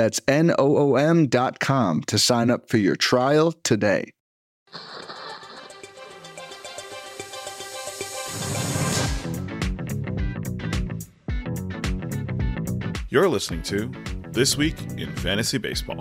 That's N-O-O-M dot com to sign up for your trial today. You're listening to This Week in Fantasy Baseball.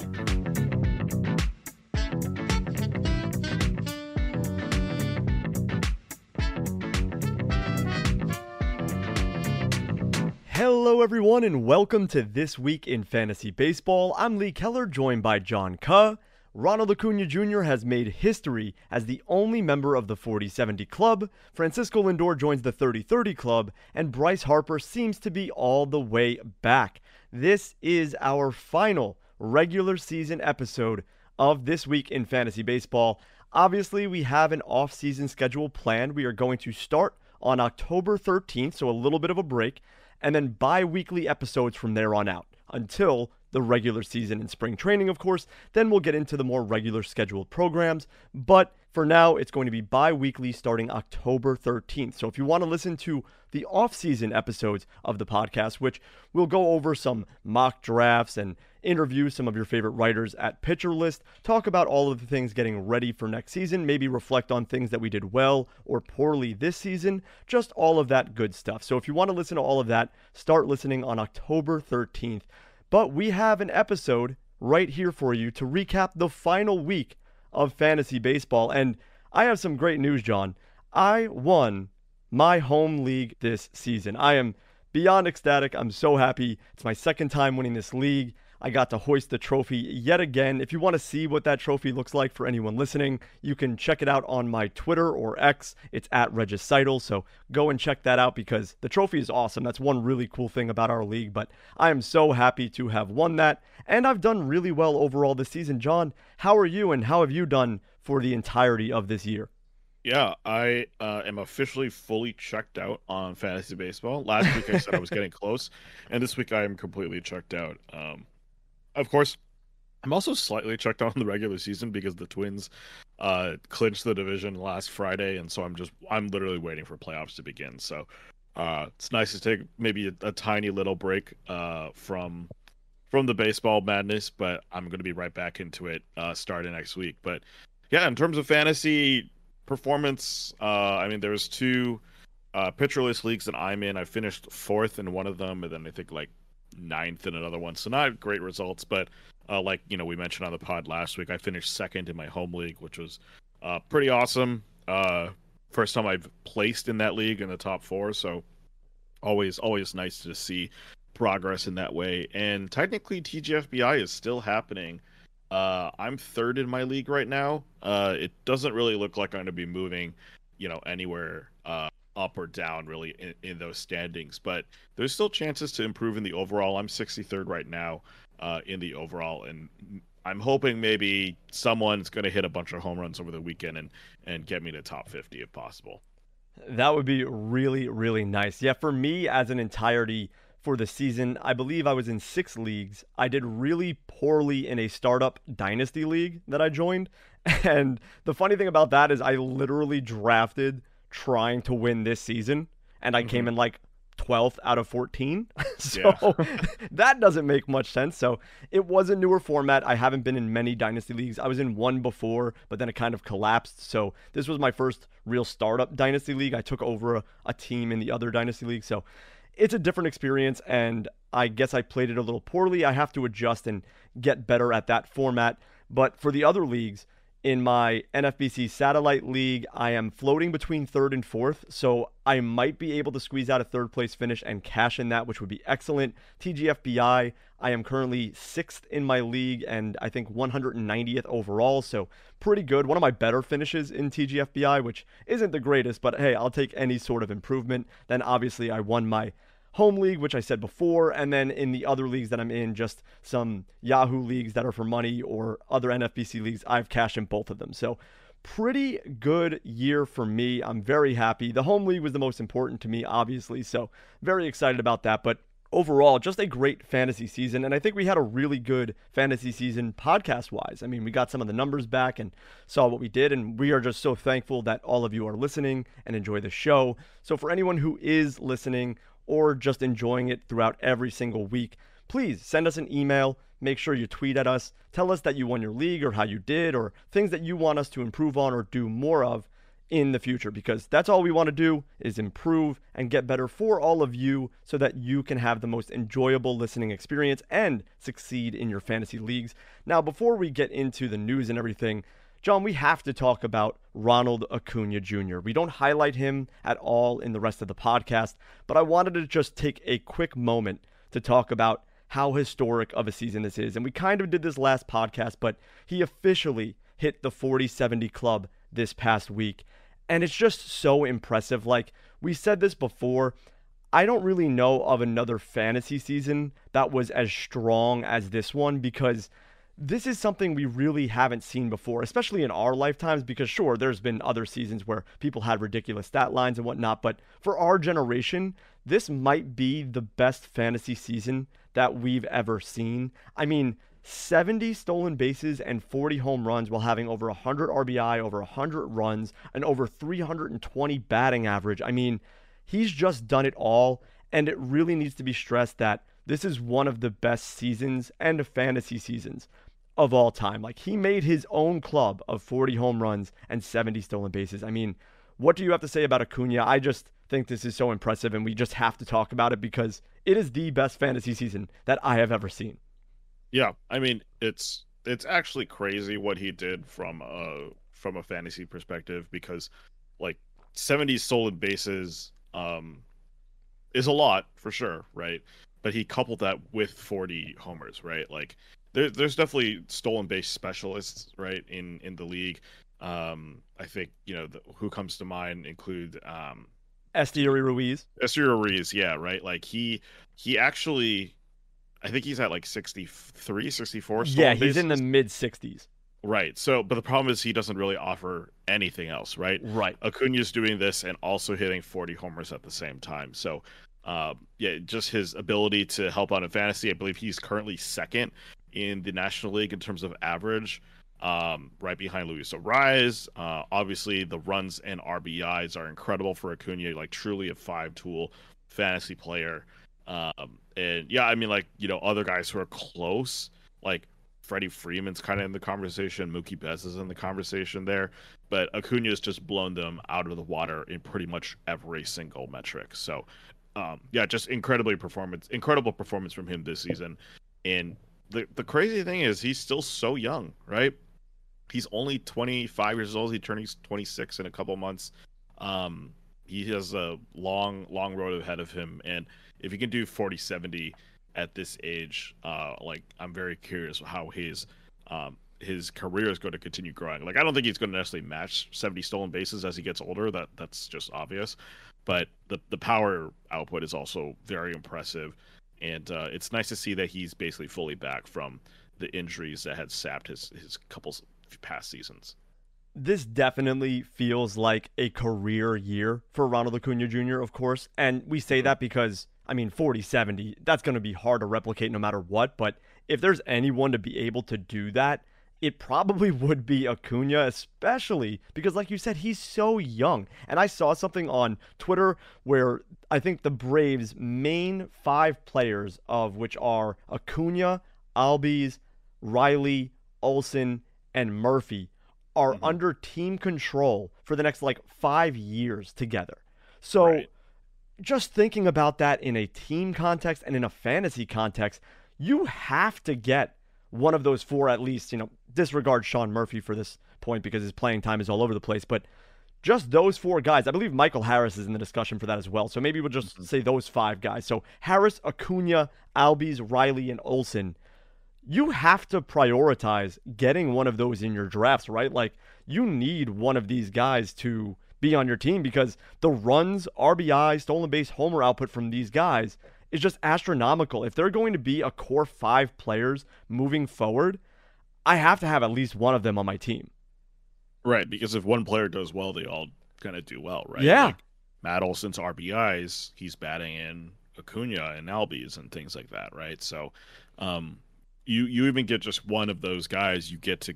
Hello, everyone, and welcome to This Week in Fantasy Baseball. I'm Lee Keller, joined by John Ke. Ronald Acuna Jr. has made history as the only member of the 40 70 club. Francisco Lindor joins the 30 30 club, and Bryce Harper seems to be all the way back. This is our final regular season episode of This Week in Fantasy Baseball. Obviously, we have an off-season schedule planned. We are going to start on October 13th, so a little bit of a break, and then bi weekly episodes from there on out until the regular season and spring training, of course. Then we'll get into the more regular scheduled programs. But for now, it's going to be bi weekly starting October 13th. So if you want to listen to the off season episodes of the podcast, which we'll go over some mock drafts and interview some of your favorite writers at Pitcher List, talk about all of the things getting ready for next season, maybe reflect on things that we did well or poorly this season, just all of that good stuff. So if you want to listen to all of that, start listening on October 13th. But we have an episode right here for you to recap the final week of fantasy baseball. And I have some great news, John. I won my home league this season. I am beyond ecstatic. I'm so happy. It's my second time winning this league. I got to hoist the trophy yet again. If you want to see what that trophy looks like for anyone listening, you can check it out on my Twitter or X. It's at Regicidal. So go and check that out because the trophy is awesome. That's one really cool thing about our league. But I am so happy to have won that. And I've done really well overall this season. John, how are you and how have you done for the entirety of this year? Yeah, I uh, am officially fully checked out on fantasy baseball. Last week I said I was getting close, and this week I am completely checked out. Um, of course, I'm also slightly checked on the regular season because the Twins uh, clinched the division last Friday, and so I'm just I'm literally waiting for playoffs to begin. So uh, it's nice to take maybe a, a tiny little break uh, from from the baseball madness, but I'm going to be right back into it uh, starting next week. But yeah, in terms of fantasy performance, uh, I mean, there's two uh, Pitcher List leagues that I'm in. I finished fourth in one of them, and then I think like ninth in another one. So not great results, but uh, like you know we mentioned on the pod last week, I finished second in my home league, which was uh, pretty awesome. Uh, first time I've placed in that league in the top four, so always always nice to see progress in that way. And technically, TGFBI is still happening. Uh, I'm third in my league right now. Uh, it doesn't really look like I'm going to be moving, you know, anywhere uh, up or down really in, in, those standings. But there's still chances to improve in the overall. I'm 63rd right now uh, in the overall, and I'm hoping maybe someone's going to hit a bunch of home runs over the weekend and and get me to top 50 if possible. That would be really really nice. Yeah, for me as an entirety for the season, I believe I was in six leagues. I did really poorly in a startup dynasty league that I joined. And the funny thing about that is I literally drafted trying to win this season, and I mm-hmm. came in like 12th out of 14. so that doesn't make much sense. So it was a newer format. I haven't been in many dynasty leagues. I was in one before, but then it kind of collapsed. So this was my first real startup dynasty league. I took over a, a team in the other dynasty league. So it's a different experience and I guess I played it a little poorly. I have to adjust and get better at that format. But for the other leagues, in my NFBC satellite league, I am floating between third and fourth, so I might be able to squeeze out a third place finish and cash in that, which would be excellent. TGFBI, I am currently sixth in my league and I think 190th overall, so pretty good. One of my better finishes in TGFBI, which isn't the greatest, but hey, I'll take any sort of improvement. Then obviously, I won my home league, which I said before, and then in the other leagues that I'm in, just some Yahoo leagues that are for money or other NFBC leagues, I've cashed in both of them. So pretty good year for me. I'm very happy. The home league was the most important to me, obviously, so very excited about that. But overall, just a great fantasy season. And I think we had a really good fantasy season podcast wise. I mean, we got some of the numbers back and saw what we did. And we are just so thankful that all of you are listening and enjoy the show. So, for anyone who is listening or just enjoying it throughout every single week, please send us an email. Make sure you tweet at us. Tell us that you won your league or how you did or things that you want us to improve on or do more of in the future because that's all we want to do is improve and get better for all of you so that you can have the most enjoyable listening experience and succeed in your fantasy leagues. Now, before we get into the news and everything, John, we have to talk about Ronald Acuna Jr. We don't highlight him at all in the rest of the podcast, but I wanted to just take a quick moment to talk about how historic of a season this is. And we kind of did this last podcast, but he officially hit the 40 70 club this past week. And it's just so impressive. Like we said this before, I don't really know of another fantasy season that was as strong as this one because this is something we really haven't seen before, especially in our lifetimes. Because, sure, there's been other seasons where people had ridiculous stat lines and whatnot, but for our generation, this might be the best fantasy season that we've ever seen. I mean, 70 stolen bases and 40 home runs while having over 100 RBI, over 100 runs, and over 320 batting average. I mean, he's just done it all. And it really needs to be stressed that this is one of the best seasons and fantasy seasons of all time. Like, he made his own club of 40 home runs and 70 stolen bases. I mean, what do you have to say about Acuna? I just think this is so impressive, and we just have to talk about it because it is the best fantasy season that I have ever seen. Yeah, I mean it's it's actually crazy what he did from a from a fantasy perspective because like 70 stolen bases um is a lot for sure, right? But he coupled that with 40 homers, right? Like there, there's definitely stolen base specialists, right, in in the league. Um, I think you know the, who comes to mind include um, Esteury Ruiz. Esteury Ruiz, yeah, right. Like he he actually I think he's at like 63, 64. Yeah, he's bases. in the mid 60s. Right. So, but the problem is he doesn't really offer anything else, right? Right. Acuna's doing this and also hitting 40 homers at the same time. So, uh, yeah, just his ability to help out in fantasy. I believe he's currently second in the National League in terms of average, um, right behind Luis Arraez. Uh, obviously, the runs and RBIs are incredible for Acuna, like truly a five tool fantasy player. Um, and yeah, I mean, like you know, other guys who are close, like Freddie Freeman's kind of in the conversation. Mookie Betts is in the conversation there, but Acuna's just blown them out of the water in pretty much every single metric. So, um, yeah, just incredibly performance, incredible performance from him this season. And the the crazy thing is, he's still so young, right? He's only 25 years old. He turns 26 in a couple months. Um, he has a long, long road ahead of him, and if he can do 40 70 at this age, uh, like I'm very curious how his um, his career is going to continue growing. Like I don't think he's going to necessarily match 70 stolen bases as he gets older. That that's just obvious. But the the power output is also very impressive, and uh, it's nice to see that he's basically fully back from the injuries that had sapped his his couple past seasons. This definitely feels like a career year for Ronald Acuna Jr., of course. And we say mm-hmm. that because I mean, 40 70, that's going to be hard to replicate no matter what. But if there's anyone to be able to do that, it probably would be Acuna, especially because, like you said, he's so young. And I saw something on Twitter where I think the Braves' main five players, of which are Acuna, Albies, Riley, Olson, and Murphy, are mm-hmm. under team control for the next like five years together. So. Right just thinking about that in a team context and in a fantasy context, you have to get one of those four at least. You know, disregard Sean Murphy for this point because his playing time is all over the place, but just those four guys. I believe Michael Harris is in the discussion for that as well. So maybe we'll just mm-hmm. say those five guys. So Harris, Acuna, Albies, Riley, and Olson. You have to prioritize getting one of those in your drafts, right? Like you need one of these guys to be on your team because the runs, RBI, stolen base, homer output from these guys is just astronomical. If they're going to be a core five players moving forward, I have to have at least one of them on my team. Right, because if one player does well, they all kind of do well, right? Yeah. Like Matt Olson's RBIs, he's batting in Acuna and Albies and things like that, right? So, um, you you even get just one of those guys, you get to.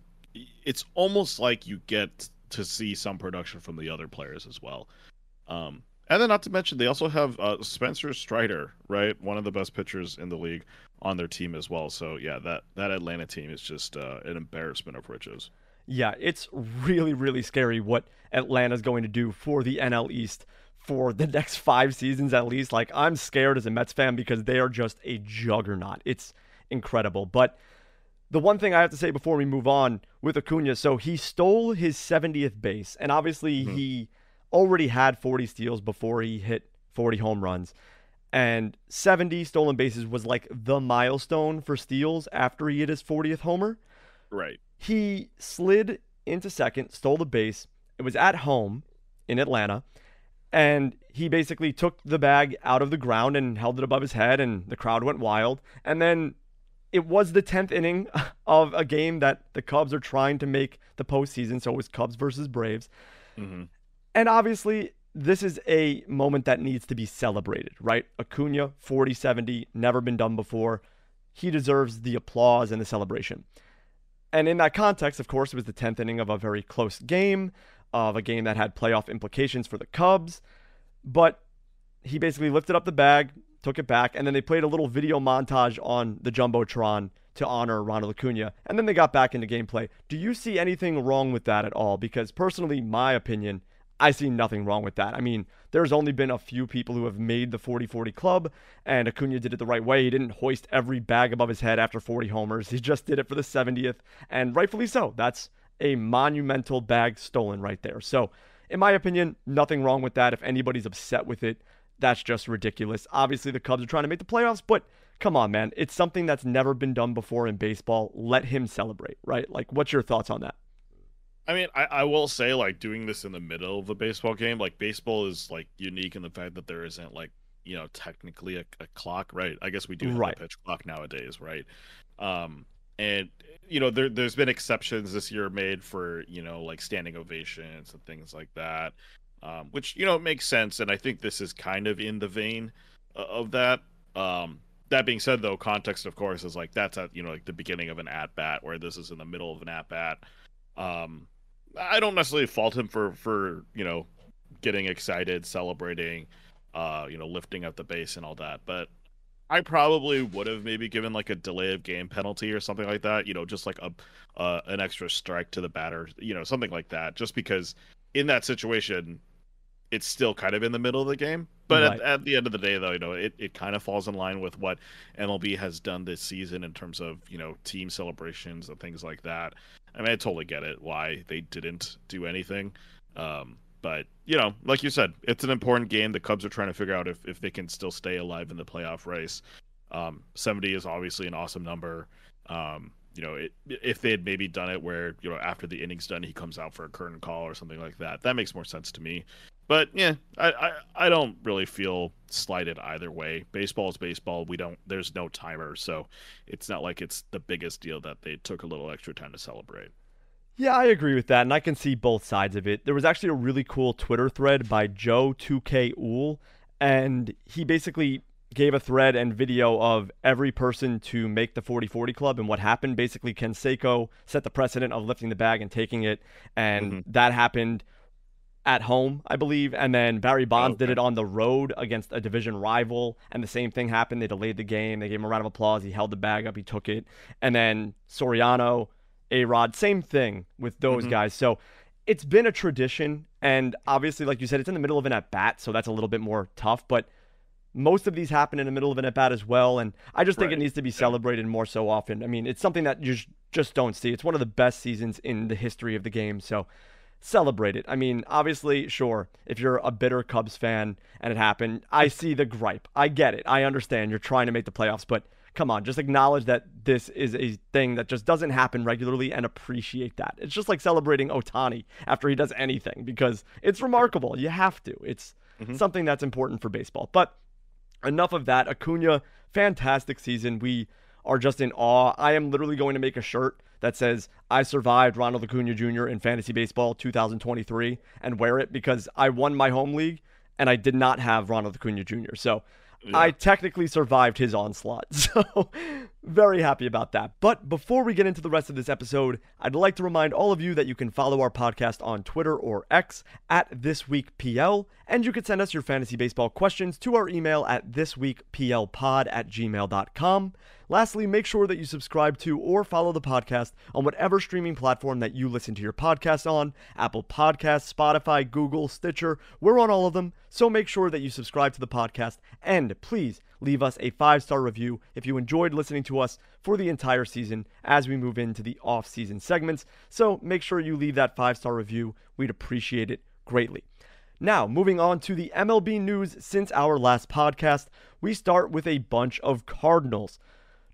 It's almost like you get to see some production from the other players as well. Um, and then not to mention they also have uh, Spencer Strider, right? One of the best pitchers in the league on their team as well. So yeah, that that Atlanta team is just uh, an embarrassment of riches. Yeah, it's really really scary what Atlanta's going to do for the NL East for the next 5 seasons at least. Like I'm scared as a Mets fan because they are just a juggernaut. It's incredible. But the one thing I have to say before we move on with Acuna, so he stole his 70th base, and obviously mm-hmm. he already had 40 steals before he hit 40 home runs. And 70 stolen bases was like the milestone for steals after he hit his 40th homer. Right. He slid into second, stole the base. It was at home in Atlanta. And he basically took the bag out of the ground and held it above his head, and the crowd went wild. And then it was the 10th inning of a game that the Cubs are trying to make the postseason. So it was Cubs versus Braves. Mm-hmm. And obviously, this is a moment that needs to be celebrated, right? Acuna, 40 70, never been done before. He deserves the applause and the celebration. And in that context, of course, it was the 10th inning of a very close game, of a game that had playoff implications for the Cubs. But he basically lifted up the bag, took it back, and then they played a little video montage on the Jumbotron to honor Ronald Acuna, and then they got back into gameplay. Do you see anything wrong with that at all? Because personally, my opinion, I see nothing wrong with that. I mean, there's only been a few people who have made the 40 40 club, and Acuna did it the right way. He didn't hoist every bag above his head after 40 homers. He just did it for the 70th, and rightfully so. That's a monumental bag stolen right there. So, in my opinion, nothing wrong with that. If anybody's upset with it, that's just ridiculous. Obviously, the Cubs are trying to make the playoffs, but come on, man. It's something that's never been done before in baseball. Let him celebrate, right? Like, what's your thoughts on that? I mean, I, I will say, like, doing this in the middle of a baseball game, like, baseball is, like, unique in the fact that there isn't, like, you know, technically a, a clock, right? I guess we do have right. a pitch clock nowadays, right? Um, and, you know, there, there's been exceptions this year made for, you know, like standing ovations and things like that, um, which, you know, makes sense. And I think this is kind of in the vein of that. Um, that being said, though, context, of course, is like that's at, you know, like the beginning of an at bat, where this is in the middle of an at bat. Um, I don't necessarily fault him for for you know getting excited, celebrating, uh, you know, lifting up the base and all that. But I probably would have maybe given like a delay of game penalty or something like that. You know, just like a uh, an extra strike to the batter. You know, something like that. Just because in that situation, it's still kind of in the middle of the game. But right. at, at, the end of the day, though, you know, it, it kind of falls in line with what MLB has done this season in terms of, you know, team celebrations and things like that. I mean, I totally get it why they didn't do anything. Um, but, you know, like you said, it's an important game. The Cubs are trying to figure out if, if they can still stay alive in the playoff race. Um, 70 is obviously an awesome number. Um, you know, it, if they had maybe done it where, you know, after the inning's done, he comes out for a curtain call or something like that, that makes more sense to me. But yeah, I, I, I don't really feel slighted either way. Baseball is baseball. We don't. There's no timer, so it's not like it's the biggest deal that they took a little extra time to celebrate. Yeah, I agree with that, and I can see both sides of it. There was actually a really cool Twitter thread by Joe 2K Ool, and he basically gave a thread and video of every person to make the 40-40 club and what happened. Basically, Canseco set the precedent of lifting the bag and taking it, and mm-hmm. that happened at home, I believe, and then Barry Bonds okay. did it on the road against a division rival, and the same thing happened. They delayed the game. They gave him a round of applause. He held the bag up. He took it, and then Soriano, A Rod, same thing with those mm-hmm. guys. So it's been a tradition, and obviously, like you said, it's in the middle of an at bat, so that's a little bit more tough, but. Most of these happen in the middle of an at bat as well, and I just think right. it needs to be celebrated more so often. I mean, it's something that you just don't see. It's one of the best seasons in the history of the game, so celebrate it. I mean, obviously, sure, if you're a bitter Cubs fan and it happened, I see the gripe. I get it. I understand you're trying to make the playoffs, but come on, just acknowledge that this is a thing that just doesn't happen regularly and appreciate that. It's just like celebrating Ohtani after he does anything because it's remarkable. You have to. It's mm-hmm. something that's important for baseball. But enough of that. Acuna, fantastic season. We are just in awe. I am literally going to make a shirt that says I survived Ronald Acuna Jr. in fantasy baseball 2023 and wear it because I won my home league and I did not have Ronald Acuna Jr. So yeah. I technically survived his onslaught. So very happy about that. But before we get into the rest of this episode, I'd like to remind all of you that you can follow our podcast on Twitter or X at This Week PL, and you can send us your fantasy baseball questions to our email at thisweekplpod at gmail.com. Lastly, make sure that you subscribe to or follow the podcast on whatever streaming platform that you listen to your podcast on Apple Podcasts, Spotify, Google, Stitcher. We're on all of them, so make sure that you subscribe to the podcast and please leave us a five star review if you enjoyed listening to us for the entire season as we move into the off season segments. So make sure you leave that five star review. We'd appreciate it greatly. Now, moving on to the MLB news since our last podcast, we start with a bunch of Cardinals.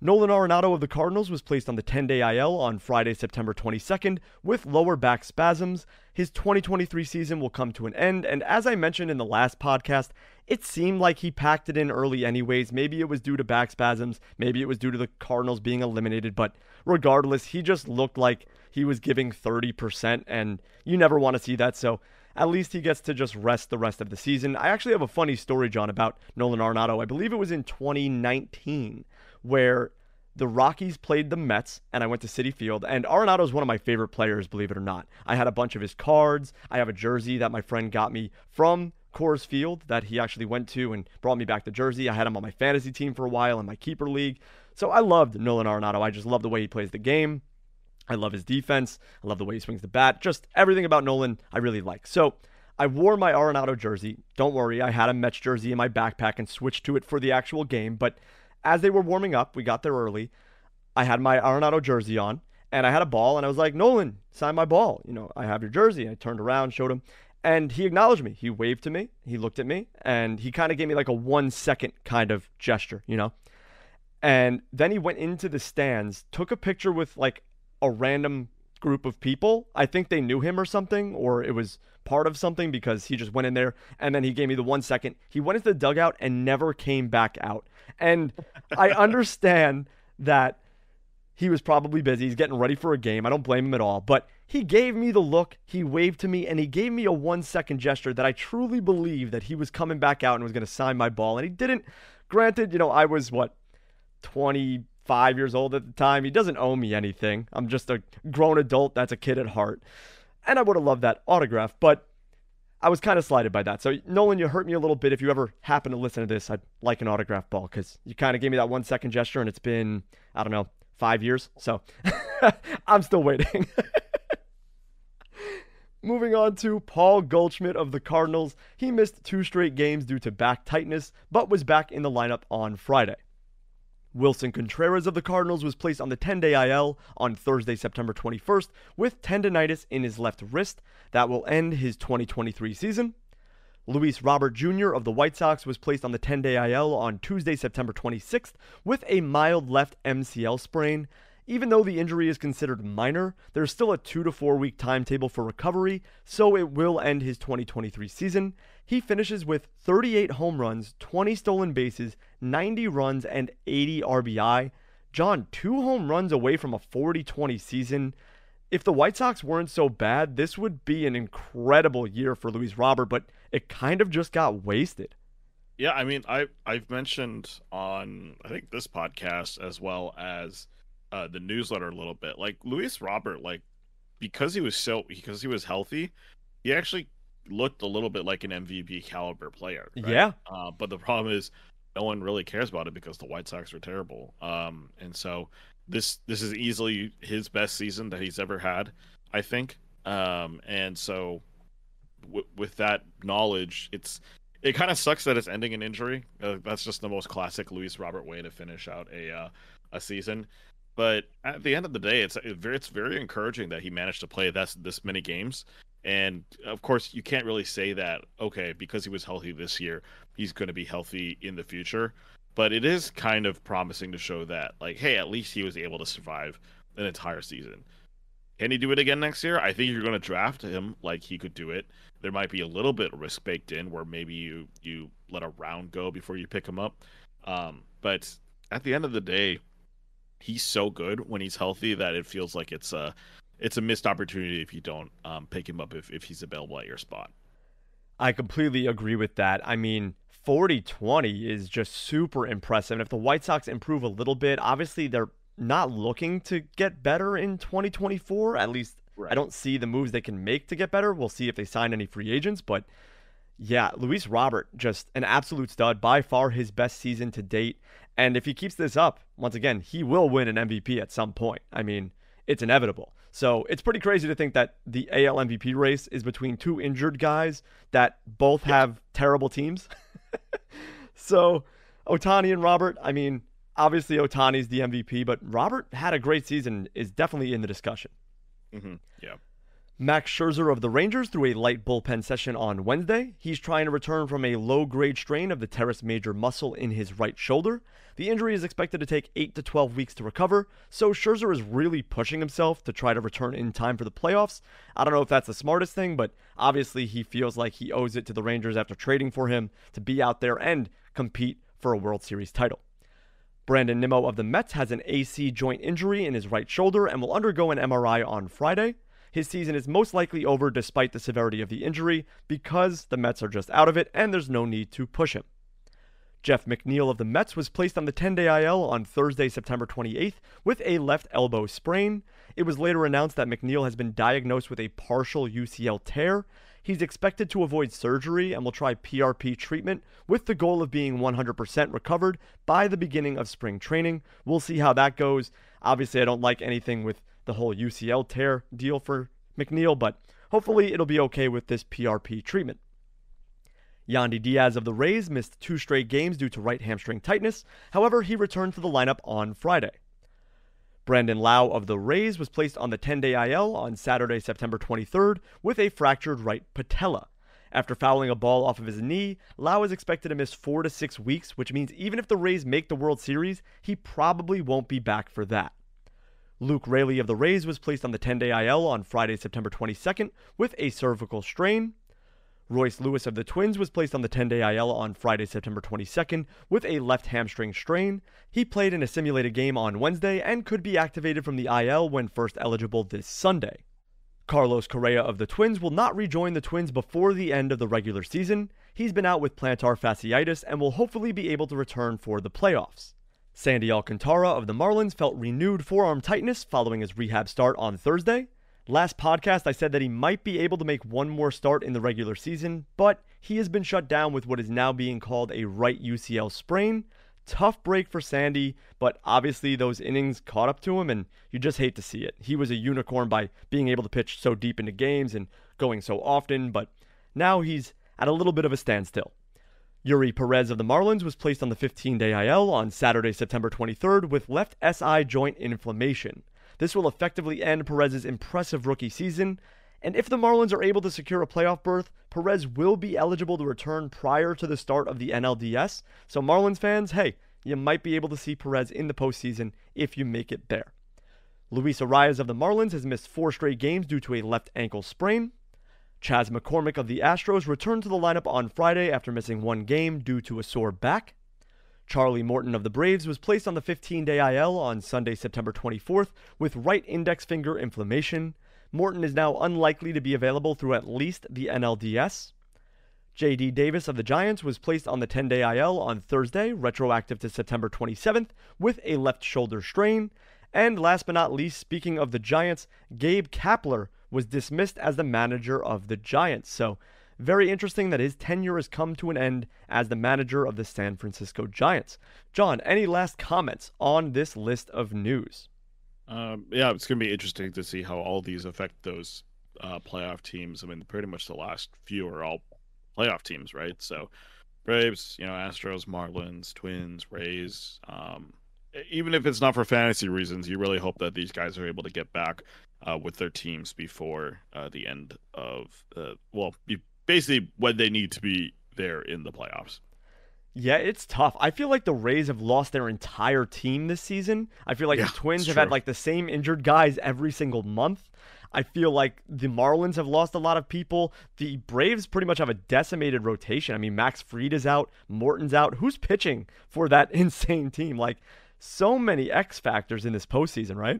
Nolan Arenado of the Cardinals was placed on the 10 day IL on Friday, September 22nd with lower back spasms. His 2023 season will come to an end, and as I mentioned in the last podcast, it seemed like he packed it in early, anyways. Maybe it was due to back spasms, maybe it was due to the Cardinals being eliminated, but regardless, he just looked like he was giving 30%, and you never want to see that. So at least he gets to just rest the rest of the season. I actually have a funny story, John, about Nolan Arenado. I believe it was in 2019 where the Rockies played the Mets, and I went to Citi Field. And Arenado is one of my favorite players, believe it or not. I had a bunch of his cards. I have a jersey that my friend got me from Coors Field that he actually went to and brought me back the jersey. I had him on my fantasy team for a while in my keeper league. So I loved Nolan Arenado. I just love the way he plays the game. I love his defense. I love the way he swings the bat. Just everything about Nolan I really like. So I wore my Arenado jersey. Don't worry, I had a Mets jersey in my backpack and switched to it for the actual game. But as they were warming up, we got there early. I had my Arenado jersey on and I had a ball and I was like, Nolan, sign my ball. You know, I have your jersey. I turned around, showed him, and he acknowledged me. He waved to me. He looked at me and he kind of gave me like a one second kind of gesture, you know? And then he went into the stands, took a picture with like a random group of people. I think they knew him or something, or it was part of something because he just went in there and then he gave me the one second. He went into the dugout and never came back out. And I understand that he was probably busy. He's getting ready for a game. I don't blame him at all. But he gave me the look, he waved to me, and he gave me a one second gesture that I truly believe that he was coming back out and was going to sign my ball. And he didn't. Granted, you know, I was what, 25 years old at the time. He doesn't owe me anything. I'm just a grown adult that's a kid at heart. And I would have loved that autograph. But I was kind of slighted by that. So, Nolan, you hurt me a little bit. If you ever happen to listen to this, I'd like an autograph ball because you kind of gave me that one second gesture, and it's been, I don't know, five years. So, I'm still waiting. Moving on to Paul Goldschmidt of the Cardinals. He missed two straight games due to back tightness, but was back in the lineup on Friday. Willson Contreras of the Cardinals was placed on the 10 day IL on Thursday, September 21st, with tendonitis in his left wrist. That will end his 2023 season. Luis Robert Jr. of the White Sox was placed on the 10 day IL on Tuesday, September 26th, with a mild left MCL sprain. Even though the injury is considered minor, there's still a two to four week timetable for recovery, so it will end his 2023 season. He finishes with 38 home runs, 20 stolen bases, 90 runs, and 80 RBI. John, two home runs away from a 40 20 season. If the White Sox weren't so bad, this would be an incredible year for Luis Robert, but it kind of just got wasted. Yeah, I mean, I I've mentioned on I think this podcast as well as uh, the newsletter a little bit. Like Luis Robert, like because he was so because he was healthy, he actually looked a little bit like an MVP caliber player. Right? Yeah. Uh, but the problem is no one really cares about it because the White Sox are terrible. Um, and so this this is easily his best season that he's ever had, I think. Um, and so w- with that knowledge, it's it kind of sucks that it's ending in injury. Uh, that's just the most classic Luis Robert way to finish out a uh, a season. But at the end of the day, it's it's very encouraging that he managed to play this this many games. And of course, you can't really say that okay because he was healthy this year, he's going to be healthy in the future. but it is kind of promising to show that, like, hey, at least he was able to survive an entire season. Can he do it again next year? I think you're going to draft him like he could do it. There might be a little bit of risk baked in, where maybe you you let a round go before you pick him up. Um, but at the end of the day, he's so good when he's healthy that it feels like it's a it's a missed opportunity if you don't um, pick him up if, if he's available at your spot. I completely agree with that. I mean, 40 20 is just super impressive. And if the White Sox improve a little bit, obviously they're not looking to get better in 2024. At least right. I don't see the moves they can make to get better. We'll see if they sign any free agents. But yeah, Luis Robert, just an absolute stud, by far his best season to date. And if he keeps this up, once again, he will win an MVP at some point. I mean, it's inevitable. So it's pretty crazy to think that the AL MVP race is between two injured guys that both have terrible teams. so Ohtani and Robert, I mean, obviously Ohtani's the MVP, but Robert had a great season, is definitely in the discussion. Mm-hmm. Yeah. Max Scherzer of the Rangers threw a light bullpen session on Wednesday. He's trying to return from a low grade strain of the teres major muscle in his right shoulder. The injury is expected to take 8 to 12 weeks to recover, so Scherzer is really pushing himself to try to return in time for the playoffs. I don't know if that's the smartest thing, but obviously he feels like he owes it to the Rangers after trading for him to be out there and compete for a World Series title. Brandon Nimmo of the Mets has an AC joint injury in his right shoulder and will undergo an MRI on Friday. His season is most likely over despite the severity of the injury because the Mets are just out of it and there's no need to push him. Jeff McNeil of the Mets was placed on the 10 day IL on Thursday, September 28th, with a left elbow sprain. It was later announced that McNeil has been diagnosed with a partial UCL tear. He's expected to avoid surgery and will try PRP treatment with the goal of being 100% recovered by the beginning of spring training. We'll see how that goes. Obviously, I don't like anything with the whole UCL tear deal for McNeil, but hopefully it'll be okay with this PRP treatment. Yandy Diaz of the Rays missed two straight games due to right hamstring tightness. However, he returned to the lineup on Friday. Brandon Lowe of the Rays was placed on the 10 day IL on Saturday, September 23rd, with a fractured right patella. After fouling a ball off of his knee, Lowe is expected to miss four to six weeks, which means even if the Rays make the World Series, he probably won't be back for that. Luke Raley of the Rays was placed on the 10 day IL on Friday, September 22nd with a cervical strain. Royce Lewis of the Twins was placed on the 10 day IL on Friday, September 22nd with a left hamstring strain. He played in a simulated game on Wednesday and could be activated from the IL when first eligible this Sunday. Carlos Correa of the Twins will not rejoin the Twins before the end of the regular season. He's been out with plantar fasciitis and will hopefully be able to return for the playoffs. Sandy Alcantara of the Marlins felt renewed forearm tightness following his rehab start on Thursday. Last podcast, I said that he might be able to make one more start in the regular season, but he has been shut down with what is now being called a right UCL sprain. Tough break for Sandy, but obviously those innings caught up to him, and you just hate to see it. He was a unicorn by being able to pitch so deep into games and going so often, but now he's at a little bit of a standstill. Eury Perez of the Marlins was placed on the 15 day IL on Saturday, September 23rd with left SI joint inflammation. This will effectively end Perez's impressive rookie season, and if the Marlins are able to secure a playoff berth, Perez will be eligible to return prior to the start of the NLDS. So, Marlins fans, hey, you might be able to see Perez in the postseason if you make it there. Luis Arraez of the Marlins has missed four straight games due to a left ankle sprain. Chas McCormick of the Astros returned to the lineup on Friday after missing one game due to a sore back. Charlie Morton of the Braves was placed on the 15 day IL on Sunday, September 24th with right index finger inflammation. Morton is now unlikely to be available through at least the NLDS. JD Davis of the Giants was placed on the 10 day IL on Thursday, retroactive to September 27th, with a left shoulder strain. And last but not least, speaking of the Giants, Gabe Kapler was dismissed as the manager of the Giants. So, very interesting that his tenure has come to an end as the manager of the San Francisco Giants. John, any last comments on this list of news? Um, yeah, it's going to be interesting to see how all these affect those uh, playoff teams. I mean, pretty much the last few are all playoff teams, right? So, Braves, you know, Astros, Marlins, Twins, Rays. Um, even if it's not for fantasy reasons, you really hope that these guys are able to get back uh, with their teams before uh, the end of uh, well, basically when they need to be there in the playoffs. Yeah, it's tough. I feel like the Rays have lost their entire team this season. I feel like Yeah, the Twins have had like the same injured guys every single month. I feel like the Marlins have lost a lot of people. The Braves pretty much have a decimated rotation. I mean, Max Fried is out, Morton's out. Who's pitching for that insane team? Like, so many X factors in this postseason, right?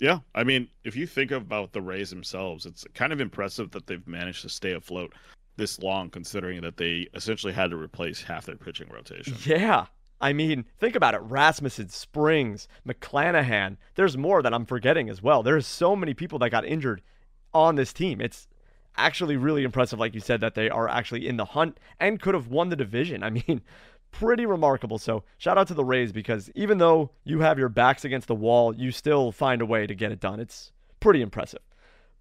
Yeah, I mean, if you think about the Rays themselves, it's kind of impressive that they've managed to stay afloat this long, considering that they essentially had to replace half their pitching rotation. Yeah. I mean, think about it. Rasmussen, Springs, McClanahan. There's more that I'm forgetting as well. There's so many people that got injured on this team. It's actually really impressive, like you said, that they are actually in the hunt and could have won the division. I mean, pretty remarkable. So shout out to the Rays because even though you have your backs against the wall, you still find a way to get it done. It's pretty impressive.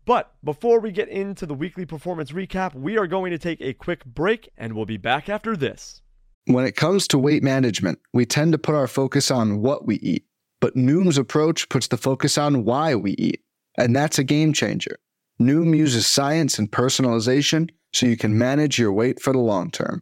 But before we get into the weekly performance recap, we are going to take a quick break and we'll be back after this. When it comes to weight management, we tend to put our focus on what we eat, but Noom's approach puts the focus on why we eat. And that's a game changer. Noom uses science and personalization so you can manage your weight for the long term.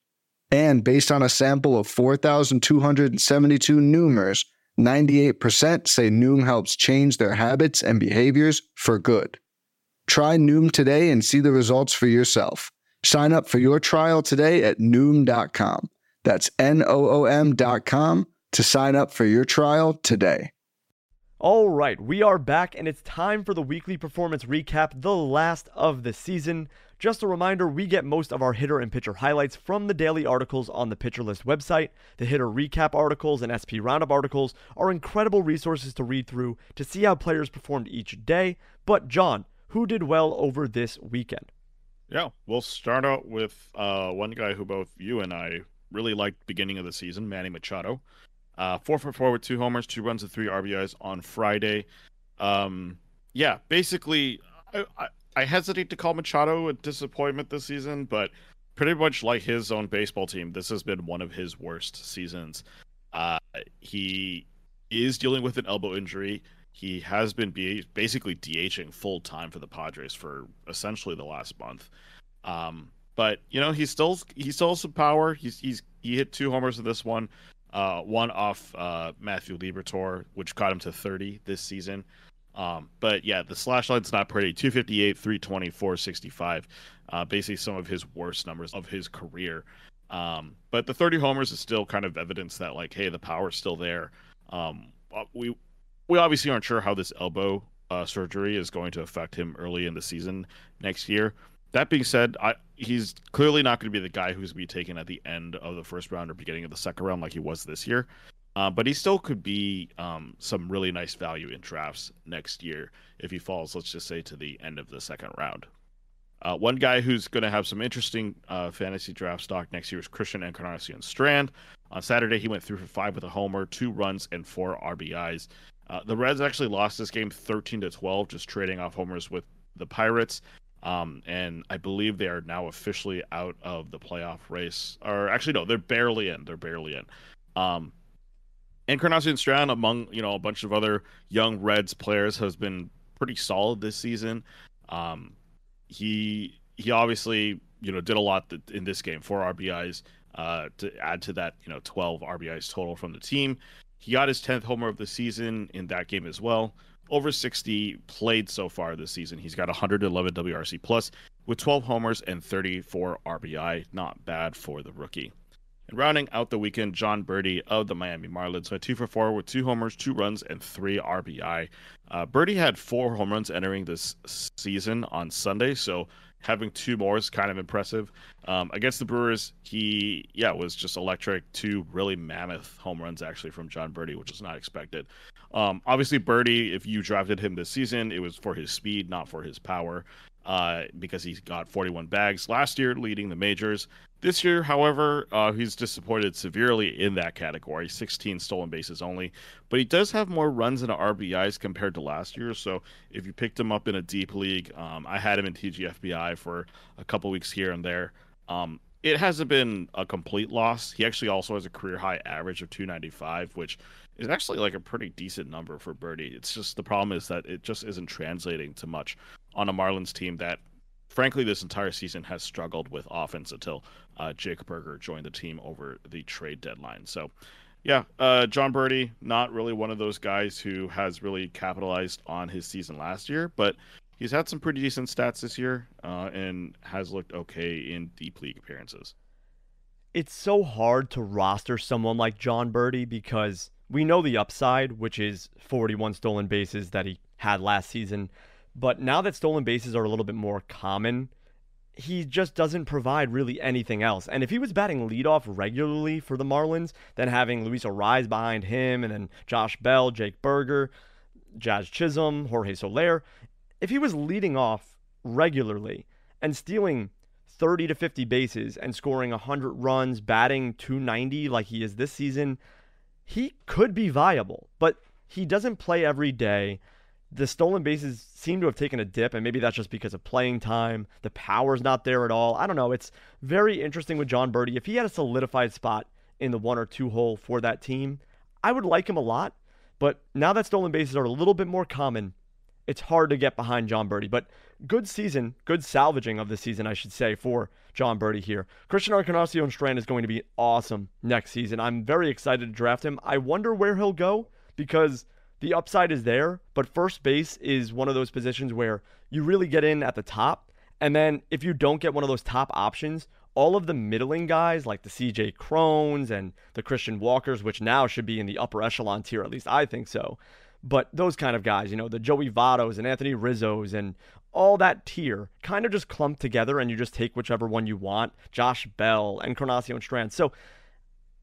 And based on a sample of 4,272 Noomers, 98% say Noom helps change their habits and behaviors for good. Try Noom today and see the results for yourself. Sign up for your trial today at Noom.com. That's N O O M.com to sign up for your trial today. All right, we are back, and it's time for the weekly performance recap, the last of the season. Just a reminder we get most of our hitter and pitcher highlights from the daily articles on the Pitcher List website. The hitter recap articles and SP Roundup articles are incredible resources to read through to see how players performed each day. But, John, who did well over this weekend? Yeah, we'll start out with uh, one guy who both you and I really liked beginning of the season, Manny Machado. Uh, four for four with two homers, two runs, and three RBIs on Friday. Um, yeah, basically, I, I, I hesitate to call Machado a disappointment this season, but pretty much like his own baseball team, this has been one of his worst seasons. Uh, he is dealing with an elbow injury. He has been be- basically DHing full time for the Padres for essentially the last month. Um, but you know he's still he still has some power. He's he's he hit two homers in this one, uh, one off uh, Matthew Liberatore, which got him to 30 this season. Um, but yeah, the slash line's not pretty. 258, 320, 465. Uh, basically some of his worst numbers of his career. Um, but the 30 homers is still kind of evidence that like, hey, the power's still there. Um, uh, we we obviously aren't sure how this elbow uh, surgery is going to affect him early in the season next year. That being said, I, he's clearly not going to be the guy who's going to be taken at the end of the first round or beginning of the second round like he was this year. Uh, but he still could be um, some really nice value in drafts next year if he falls, let's just say, to the end of the second round. Uh, one guy who's going to have some interesting uh, fantasy draft stock next year is Christian Encarnacion Strand. On Saturday, he went through for five with a homer, two runs, and four RBIs. Uh, the Reds actually lost this game 13 to 12, just trading off homers with the Pirates. Um, and I believe they are now officially out of the playoff race. Or actually, no, they're barely in. They're barely in. Um, Encarnacion Strand, among you know a bunch of other young Reds players, has been pretty solid this season. Um, he he obviously you know did a lot in this game, four RBIs uh, to add to that you know 12 RBIs total from the team. He got his 10th homer of the season in that game as well. Over 60 played so far this season. He's got 111 WRC plus with 12 homers and 34 RBI. Not bad for the rookie. And rounding out the weekend, Jon Berti of the Miami Marlins went two for four with two homers, two runs, and three RBI. Uh, Berti had four home runs entering this season on Sunday, so having two more is kind of impressive. Um, against the Brewers, he yeah was just electric. Two really mammoth home runs actually from Jon Berti, which was not expected. Um, obviously, Berti, if you drafted him this season, it was for his speed, not for his power. Uh, because he got 41 bags last year, leading the majors. This year, however, uh, he's disappointed severely in that category 16 stolen bases only. But he does have more runs and RBIs compared to last year. So if you picked him up in a deep league, um, I had him in TGFBI for a couple weeks here and there. Um, it hasn't been a complete loss. He actually also has a career high average of 295, which is actually like a pretty decent number for Berti. It's just the problem is that it just isn't translating to much on a Marlins team that, frankly, this entire season has struggled with offense until uh, Jake Burger joined the team over the trade deadline. So, yeah, uh, Jon Berti, not really one of those guys who has really capitalized on his season last year, but he's had some pretty decent stats this year uh, and has looked okay in deep league appearances. It's so hard to roster someone like Jon Berti because we know the upside, which is 41 stolen bases that he had last season. But now that stolen bases are a little bit more common, he just doesn't provide really anything else. And if he was batting leadoff regularly for the Marlins, then having Luis Arraez behind him, and then Josh Bell, Jake Burger, Jazz Chisholm, Jorge Soler, if he was leading off regularly and stealing 30 to 50 bases and scoring 100 runs, batting 290 like he is this season, he could be viable. But he doesn't play every day. The stolen bases seem to have taken a dip, and maybe that's just because of playing time. The power's not there at all. I don't know. It's very interesting with Jon Berti. If he had a solidified spot in the one or two hole for that team, I would like him a lot. But now that stolen bases are a little bit more common, it's hard to get behind Jon Berti. But good season, good salvaging of the season, I should say, for Jon Berti here. Christian Encarnacion Strand is going to be awesome next season. I'm very excited to draft him. I wonder where he'll go because the upside is there, but first base is one of those positions where you really get in at the top. And then if you don't get one of those top options, all of the middling guys like the CJ Crones and the Christian Walkers, which now should be in the upper echelon tier, at least I think so. But those kind of guys, you know, the Joey Vottos and Anthony Rizzos and all that tier kind of just clump together and you just take whichever one you want. Josh Bell, Encarnacion Strand. So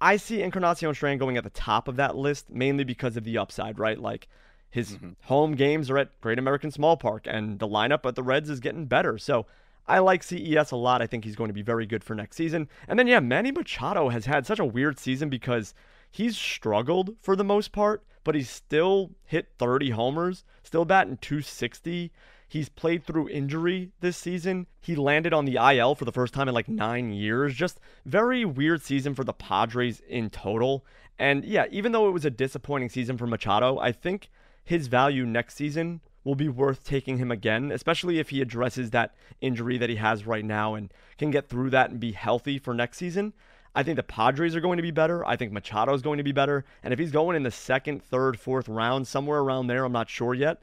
I see Encarnacion Strand going at the top of that list mainly because of the upside, right? Like his mm-hmm. home games are at Great American Small Park and the lineup at the Reds is getting better. So I like CES a lot. I think he's going to be very good for next season. And then, yeah, Manny Machado has had such a weird season because he's struggled for the most part, but he's still hit 30 homers, still batting 260. He's played through injury this season. He landed on the IL for the first time in like nine years. Just very weird season for the Padres in total. And yeah, even though it was a disappointing season for Machado, I think his value next season will be worth taking him again, especially if he addresses that injury that he has right now and can get through that and be healthy for next season. I think the Padres are going to be better. I think Machado is going to be better. And if he's going in the second, third, fourth round, somewhere around there, I'm not sure yet,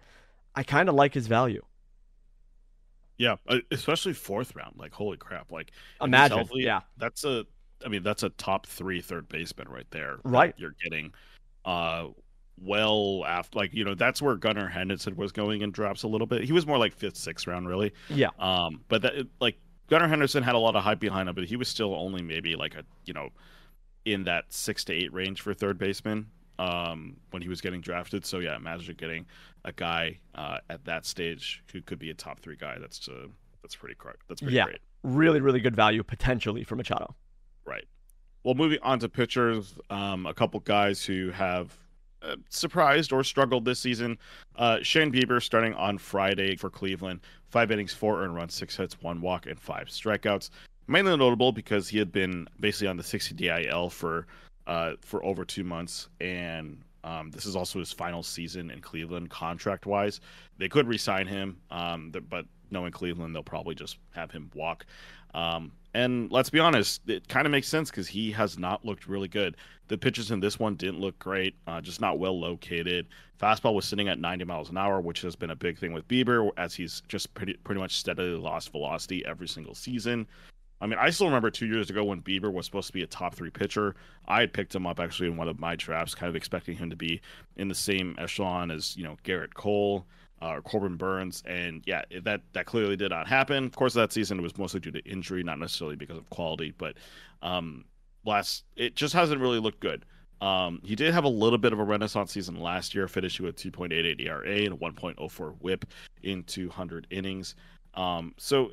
I kind of like his value. Yeah, uh, especially fourth round. Like, holy crap! Like, imagine, healthy, yeah, that's a. I mean, that's a top three third baseman right there. Right, you're getting, uh, well after like you know that's where Gunnar Henderson was going in drops a little bit. He was more like fifth, sixth round, really. Yeah. Um, but that like Gunnar Henderson had a lot of hype behind him, but he was still only maybe like a you know, in that six to eight range for third baseman um, when he was getting drafted. So yeah, imagine getting a guy uh, at that stage who could be a top three guy. That's uh, that's pretty correct. That's pretty yeah, great. Really, really good value potentially for Machado. Right. Well, moving on to pitchers, um, a couple guys who have uh, surprised or struggled this season. Uh, Shane Bieber starting on Friday for Cleveland. Five innings, four earned runs, six hits, one walk, and five strikeouts. Mainly notable because he had been basically on the 60 DIL for uh, for over two months, and um, this is also his final season in Cleveland, contract wise. They could resign him, um, but knowing Cleveland, they'll probably just have him walk. Um, and let's be honest, it kind of makes sense because he has not looked really good. The pitches in this one didn't look great, uh, just not well located. Fastball was sitting at 90 miles an hour, which has been a big thing with Bieber, as he's just pretty pretty much steadily lost velocity every single season. I mean, I still remember two years ago when Bieber was supposed to be a top three pitcher. I had picked him up actually in one of my drafts, kind of expecting him to be in the same echelon as you know Gerrit Cole uh, or Corbin Burnes, and yeah, that that clearly did not happen. Of course, that season was mostly due to injury, not necessarily because of quality. But um, last, it just hasn't really looked good. Um, he did have a little bit of a renaissance season last year, finishing with 2.88 ERA and 1.04 WHIP in 200 innings. Um, so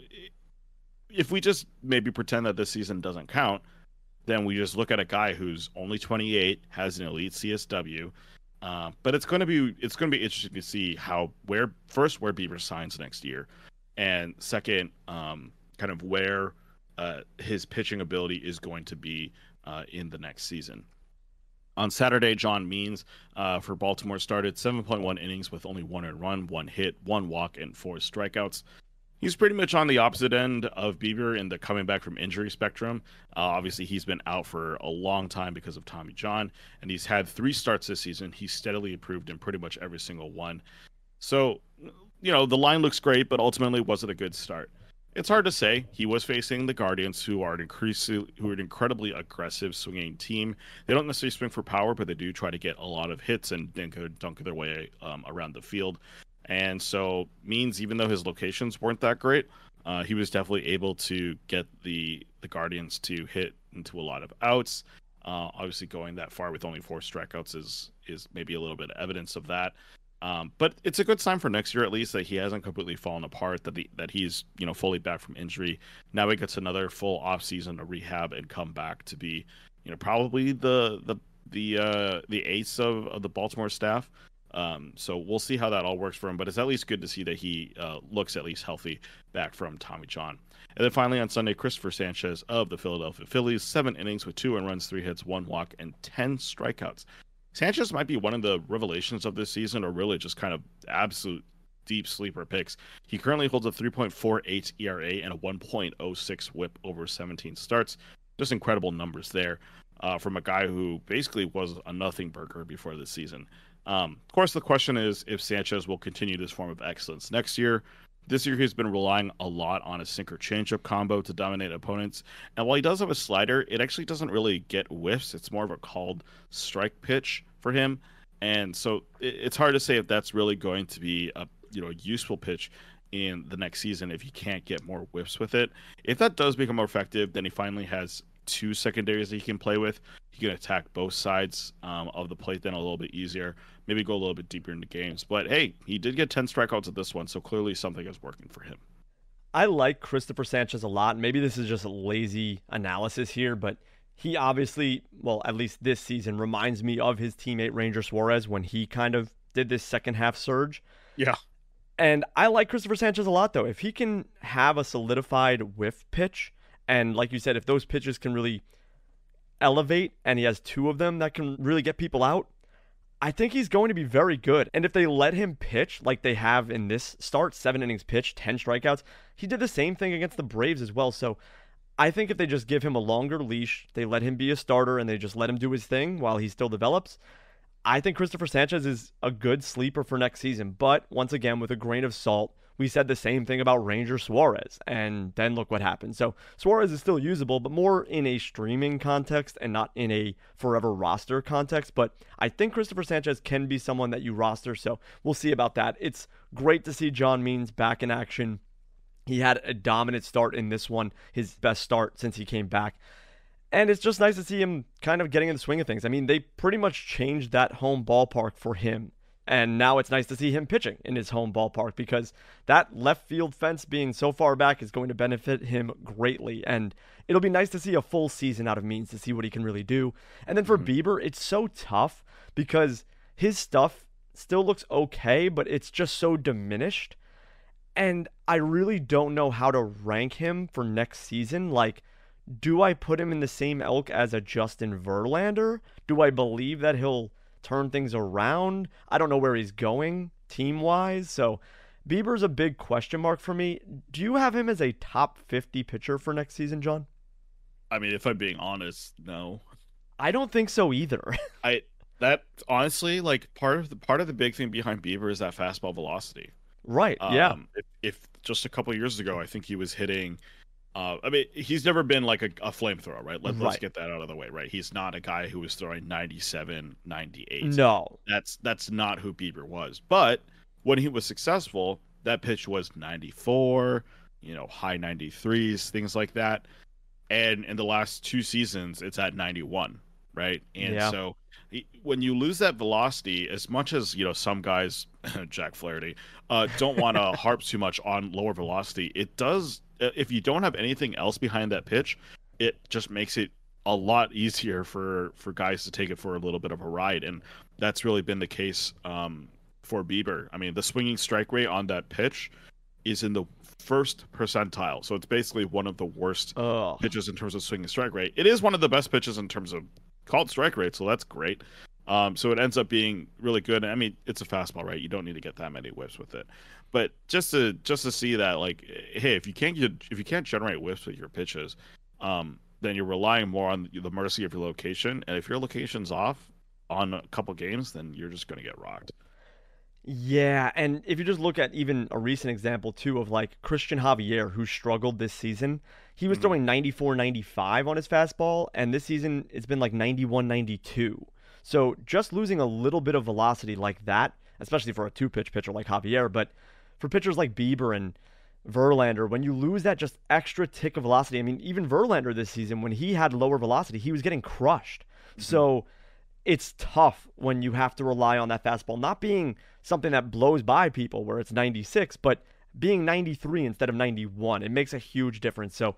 if we just maybe pretend that this season doesn't count, then we just look at a guy who's only 28, has an elite CSW. Uh, but it's going to be it's going to be interesting to see how where first where Bieber signs next year, and second, um, kind of where uh, his pitching ability is going to be uh, in the next season. On Saturday, John Means uh, for Baltimore started 7.1 innings with only one run, one hit, one walk, and four strikeouts he's pretty much on the opposite end of Bieber in the coming back from injury spectrum. Uh, obviously, he's been out for a long time because of Tommy John, and he's had three starts this season. He's steadily improved in pretty much every single one. So, you know, the line looks great, but ultimately, was it a good start? It's hard to say. He was facing the Guardians, who are an increasingly, who are an incredibly aggressive swinging team. They don't necessarily swing for power, but they do try to get a lot of hits and, and dunk their way um, around the field. And so means even though his locations weren't that great, uh, he was definitely able to get the the Guardians to hit into a lot of outs. Uh, obviously, going that far with only four strikeouts is is maybe a little bit of evidence of that. Um, but it's a good sign for next year, at least, that he hasn't completely fallen apart. That the, that he's you know fully back from injury. Now he gets another full off season to rehab and come back to be you know probably the the the uh, the ace of, of the Baltimore staff. Um, so we'll see how that all works for him, but it's at least good to see that he uh, looks at least healthy back from Tommy John. And then finally on Sunday, Christopher Sanchez of the Philadelphia Phillies, seven innings with two and runs, three hits, one walk, and 10 strikeouts. Sanchez might be one of the revelations of this season, or really just kind of absolute deep sleeper picks. He currently holds a 3.48 ERA and a 1.06 whip over 17 starts. Just incredible numbers there uh, from a guy who basically was a nothing burger before this season. Um, of course, the question is if Sanchez will continue this form of excellence next year. This year, he's been relying a lot on a sinker changeup combo to dominate opponents. And while he does have a slider, it actually doesn't really get whiffs. It's more of a called strike pitch for him. And so it's hard to say if that's really going to be a you know a useful pitch in the next season if he can't get more whiffs with it. If that does become more effective, then he finally has two secondaries that he can play with. He can attack both sides um, of the plate then a little bit easier. Maybe go a little bit deeper into games. But hey, he did get 10 strikeouts at this one, so clearly something is working for him. I like Christopher Sanchez a lot. Maybe this is just a lazy analysis here, but he obviously, well, at least this season, reminds me of his teammate Ranger Suarez when he kind of did this second half surge. Yeah. And I like Christopher Sanchez a lot, though. If he can have a solidified whiff pitch, and like you said, if those pitches can really elevate and he has two of them that can really get people out, I think he's going to be very good. And if they let him pitch like they have in this start, seven innings pitched, 10 strikeouts, he did the same thing against the Braves as well. So I think if they just give him a longer leash, they let him be a starter and they just let him do his thing while he still develops, I think Christopher Sanchez is a good sleeper for next season. But once again, with a grain of salt, we said the same thing about Ranger Suarez, and then look what happened. So Suarez is still usable, but more in a streaming context and not in a forever roster context. But I think Christopher Sanchez can be someone that you roster, so we'll see about that. It's great to see John Means back in action. He had a dominant start in this one, his best start since he came back. And it's just nice to see him kind of getting in the swing of things. I mean, they pretty much changed that home ballpark for him and now it's nice to see him pitching in his home ballpark because that left field fence being so far back is going to benefit him greatly. And it'll be nice to see a full season out of Means to see what he can really do. And then for mm-hmm. Bieber, it's so tough because his stuff still looks okay, but it's just so diminished. And I really don't know how to rank him for next season. Like, do I put him in the same elk as a Justin Verlander? Do I believe that he'll turn things around. I don't know where he's going team wise. So Bieber's a big question mark for me. Do you have him as a top 50 pitcher for next season, John? I mean, if I'm being honest, no. I don't think so either. I that honestly, like part of the part of the big thing behind Bieber is that fastball velocity. Right. Um, yeah. If, if just a couple years ago, I think he was hitting uh, I mean, he's never been like a, a flamethrower, right? Let, us get that out of the way, right? He's not a guy who was throwing 97, 98. No. That's that's not who Bieber was. But when he was successful, that pitch was 94, you know, high 93s, things like that. And in the last two seasons, it's at 91, right? And yeah. so when you lose that velocity, as much as you know, some guys, Jack Flaherty, uh, don't want to harp too much on lower velocity. It does. Uh, if you don't have anything else behind that pitch, it just makes it a lot easier for for guys to take it for a little bit of a ride, and that's really been the case um, for Bieber. I mean, the swinging strike rate on that pitch is in the first percentile, so it's basically one of the worst pitches in terms of swinging strike rate. It is one of the best pitches in terms of called strike rate, so that's great. Um, so it ends up being really good. I mean, it's a fastball, right? You don't need to get that many whips with it, but just to just to see that, like, hey, if you can't get if you can't generate whips with your pitches, um, then you're relying more on the mercy of your location. And if your location's off on a couple games, then you're just going to get rocked. Yeah, and if you just look at even a recent example too of like Christian Javier who struggled this season, he was Mhm. throwing 94 95 on his fastball and this season it's been like 91 92. So just losing a little bit of velocity like that, especially for a two-pitch pitcher like Javier, but for pitchers like Bieber and Verlander, when you lose that just extra tick of velocity, I mean, even Verlander this season, when he had lower velocity, he was getting crushed. Mm-hmm. So it's tough when you have to rely on that fastball not being something that blows by people where it's 96, but being 93 instead of 91. It makes a huge difference. So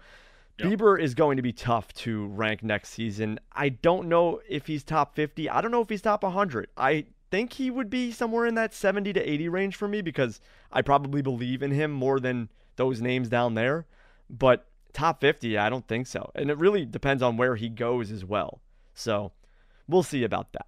Bieber is going to be tough to rank next season. I don't know if he's top 50. I don't know if he's top 100. I think he would be somewhere in that 70 to 80 range for me because I probably believe in him more than those names down there. But top 50, I don't think so. And it really depends on where he goes as well. So we'll see about that.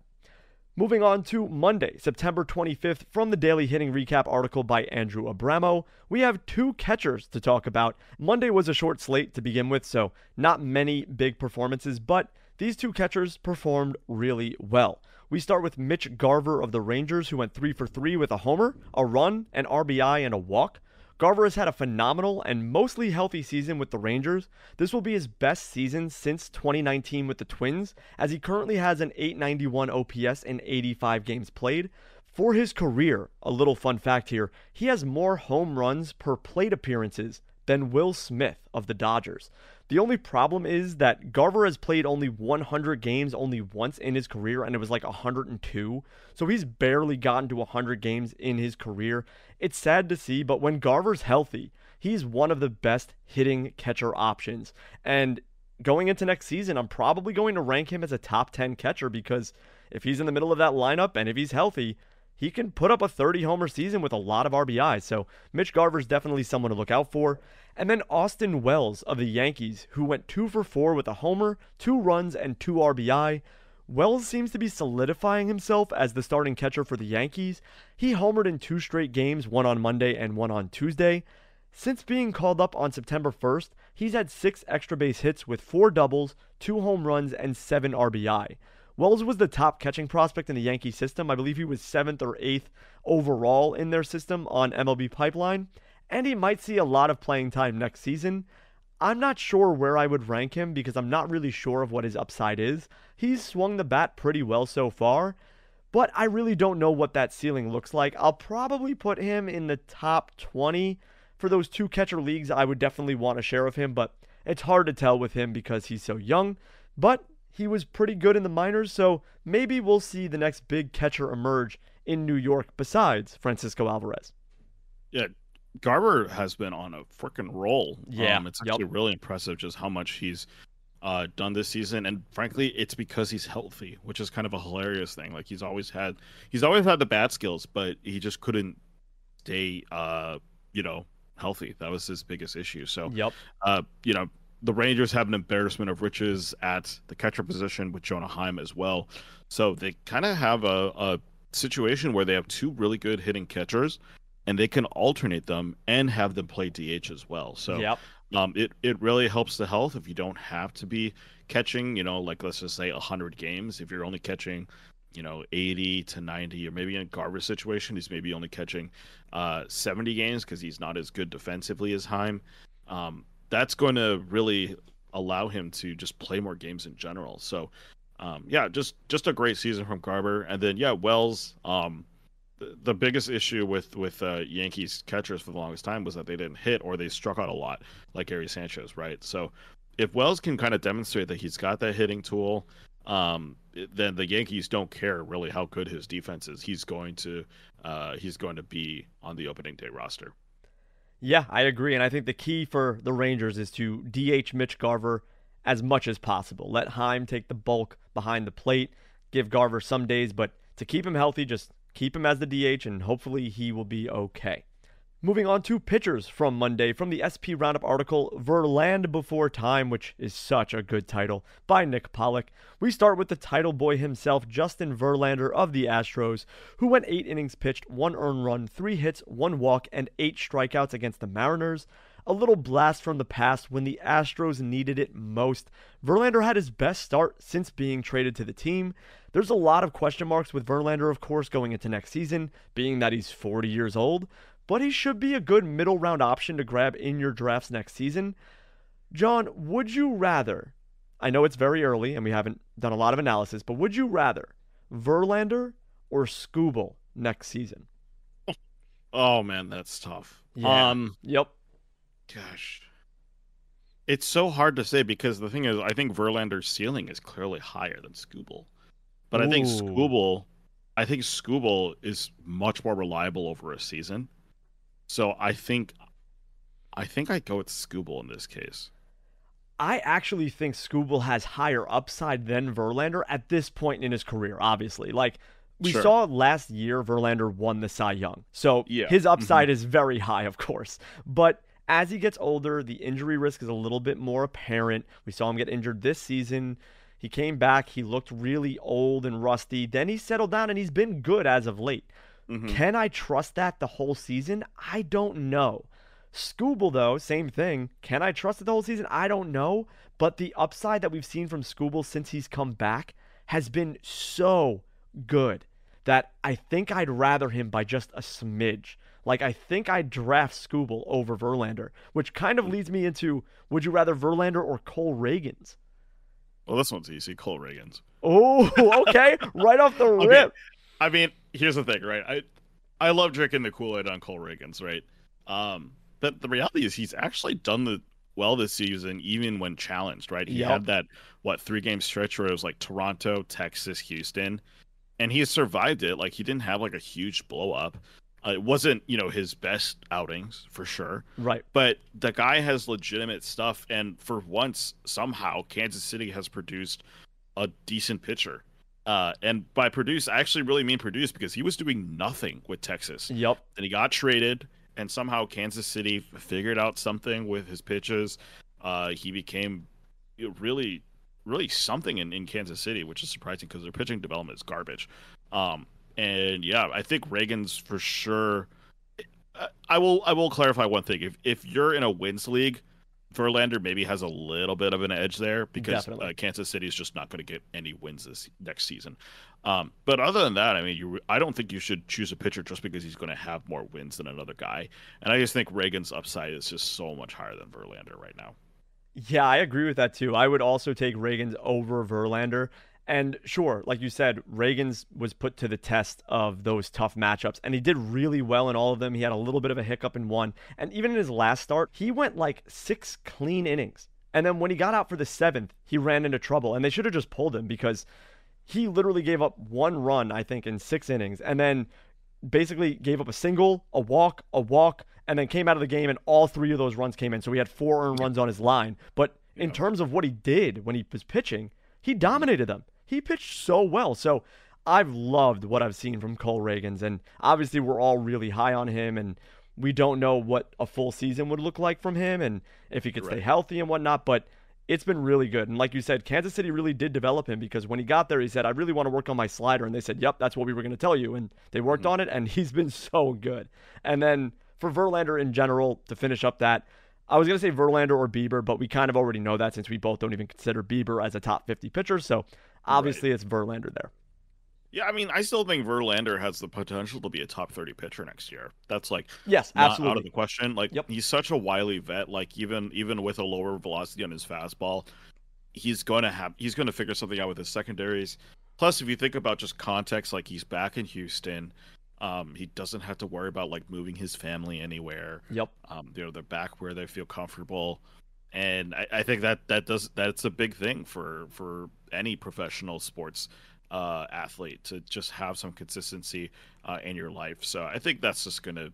Moving on to Monday, September 25th, from the Daily Hitting Recap article by Andrew Abramo, we have two catchers to talk about. Monday was a short slate to begin with, so not many big performances, but these two catchers performed really well. We start with Mitch Garver of the Rangers, who went 3 for 3 with a homer, a run, an RBI, and a walk. Garver has had a phenomenal and mostly healthy season with the Rangers. This will be his best season since 2019 with the Twins, as he currently has an 891 OPS in 85 games played. For his career, a little fun fact here, he has more home runs per plate appearances than Will Smith of the Dodgers. The only problem is that Garver has played only 100 games only once in his career, and it was like 102. So he's barely gotten to 100 games in his career. It's sad to see, but when Garver's healthy, he's one of the best hitting catcher options. And going into next season, I'm probably going to rank him as a top 10 catcher because if he's in the middle of that lineup and if he's healthy, he can put up a 30 homer season with a lot of RBI. So Mitch Garver's definitely someone to look out for. And then Austin Wells of the Yankees, who went two for four with a homer, two runs, and two RBI. Wells seems to be solidifying himself as the starting catcher for the Yankees. He homered in two straight games, one on Monday and one on Tuesday. Since being called up on September 1st, he's had six extra base hits with four doubles, two home runs, and seven RBI. Wells was the top catching prospect in the Yankee system. I believe he was seventh or eighth overall in their system on MLB Pipeline, and he might see a lot of playing time next season. I'm not sure where I would rank him because I'm not really sure of what his upside is. He's swung the bat pretty well so far, but I really don't know what that ceiling looks like. I'll probably put him in the top 20 for those two catcher leagues. I would definitely want a share of him, but it's hard to tell with him because he's so young. But he was pretty good in the minors, so maybe we'll see the next big catcher emerge in New York besides Francisco Alvarez. Yeah, Garver has been on a freaking roll. Yeah, um, it's yep. actually really impressive just how much he's uh, done this season, and frankly, it's because he's healthy, which is kind of a hilarious thing. Like he's always had, he's always had the bat skills, but he just couldn't stay, uh, you know, healthy. That was his biggest issue. So, Yep. uh, you know, the Rangers have an embarrassment of riches at the catcher position with Jonah Heim as well. So they kind of have a, a situation where they have two really good hitting catchers, and they can alternate them and have them play DH as well. So Yep. um, it it really helps the health if you don't have to be catching, you know, like let's just say hundred games. If you're only catching, you know, eighty to ninety, or maybe in a Garver situation, he's maybe only catching uh, seventy games because he's not as good defensively as Heim. Um, that's going to really allow him to just play more games in general. So, um, yeah, just just a great season from Garver, and then yeah, Wells. Um, the, the biggest issue with with uh, Yankees catchers for the longest time was that they didn't hit or they struck out a lot, like Gary Sanchez, right? So, if Wells can kind of demonstrate that he's got that hitting tool, um, then the Yankees don't care really how good his defense is. He's going to uh, he's going to be on the opening day roster. Yeah, I agree, and I think the key for the Rangers is to DH Mitch Garver as much as possible. Let Heim take the bulk behind the plate. Give Garver some days, but to keep him healthy, just keep him as the DH, and hopefully he will be okay. Moving on to pitchers from Monday from the SP Roundup article Verlander Before Time, which is such a good title by Nick Pollack. We start with the title boy himself, Justin Verlander of the Astros, who went eight innings pitched, one earned run, three hits, one walk, and eight strikeouts against the Mariners. A little blast from the past when the Astros needed it most. Verlander had his best start since being traded to the team. There's a lot of question marks with Verlander, of course, going into next season, being that he's 40 years old but he should be a good middle round option to grab in your drafts next season. John, would you rather? I know it's very early and we haven't done a lot of analysis, but would you rather Verlander or Skubal next season? Oh man, that's tough. Yeah. Um, yep. gosh, it's so hard to say because the thing is, I think Verlander's ceiling is clearly higher than Skubal, but I think Ooh. Skubal, I think Skubal is much more reliable over a season. So I think, I think I go with Skubal in this case. I actually think Skubal has higher upside than Verlander at this point in his career, obviously. Like we Sure. saw last year Verlander won the Cy Young. So Yeah. his upside mm-hmm. is very high, of course. But as he gets older, the injury risk is a little bit more apparent. We saw him get injured this season. He came back, he looked really old and rusty. Then he settled down and he's been good as of late. Mhm. Can I trust that the whole season? I don't know. Skubal, though, same thing. Can I trust it the whole season? I don't know. But the upside that we've seen from Skubal since he's come back has been so good that I think I'd rather him by just a smidge. Like, I think I'd draft Skubal over Verlander, which kind of leads me into would you rather Verlander or Cole Ragans? Well, this one's easy. Cole Ragans. Oh, okay. right off the Okay. I mean, here's the thing, right? I I love drinking the Kool Aid on Cole Ragans, right? Um, but the reality is he's actually done the well this season, even when challenged, right? He Yep. had that what three game stretch where it was like Toronto, Texas, Houston, and he survived it. Like he didn't have like a huge blow up. Uh, it wasn't you know his best outings for sure, Right. but the guy has legitimate stuff, and for once, somehow Kansas City has produced a decent pitcher. Uh, and by produce, I actually really mean produce because he was doing nothing with Texas. Yep. Then he got traded, and somehow Kansas City figured out something with his pitches. Uh, he became really, really something in, in Kansas City, which is surprising because their pitching development is garbage. Um, and yeah, I think Ragans for sure. I- I will I will clarify one thing. If if you're in a wins league, Verlander maybe has a little bit of an edge there because uh, Kansas City is just not going to get any wins this next season. Um, but other than that, I mean, you I don't think you should choose a pitcher just because he's going to have more wins than another guy. And I just think Ragans upside is just so much higher than Verlander right now. Yeah, I agree with that too. I would also take Ragans over Verlander. And sure, like you said, Ragans was put to the test of those tough matchups, and he did really well in all of them. He had a little bit of a hiccup in one. And even in his last start, he went like six clean innings. And then when he got out for the seventh, he ran into trouble. And they should have just pulled him because he literally gave up one run, I think, in six innings, and then basically gave up a single, a walk, a walk, and then came out of the game, and all three of those runs came in. So he had four earned runs on his line. But in terms of what he did when he was pitching, he dominated them. He pitched so well. So I've loved what I've seen from Cole Ragans, and obviously we're all really high on him, and we don't know what a full season would look like from him, and if he could stay healthy and whatnot. But it's been really good. And like you said, Kansas City really did develop him because when he got there, he said, I really want to work on my slider. And they said, Yep, that's what we were going to tell you. And they worked Mm-hmm. on it, and he's been so good. And then for Verlander in general, to finish up that, I was going to say Verlander or Bieber, but we kind of already know that since we both don't even consider Bieber as a top 50 pitcher. So obviously it's Verlander there. Yeah, I mean, I still think Verlander has the potential to be a top 30 pitcher next year. That's like Yes, not out of absolutely. the question. Like Yep. he's such a wily vet. Like even even with a lower velocity on his fastball, he's going to have he's going to figure something out with his secondaries. Plus, if you think about just context, like he's back in Houston, um, he doesn't have to worry about like moving his family anywhere. Yep. Um, you know, they're back where they feel comfortable. and I, I, think that that does that's a big thing for for any professional sports uh, athlete to just have some consistency uh, in your life. So I think that's just gonna.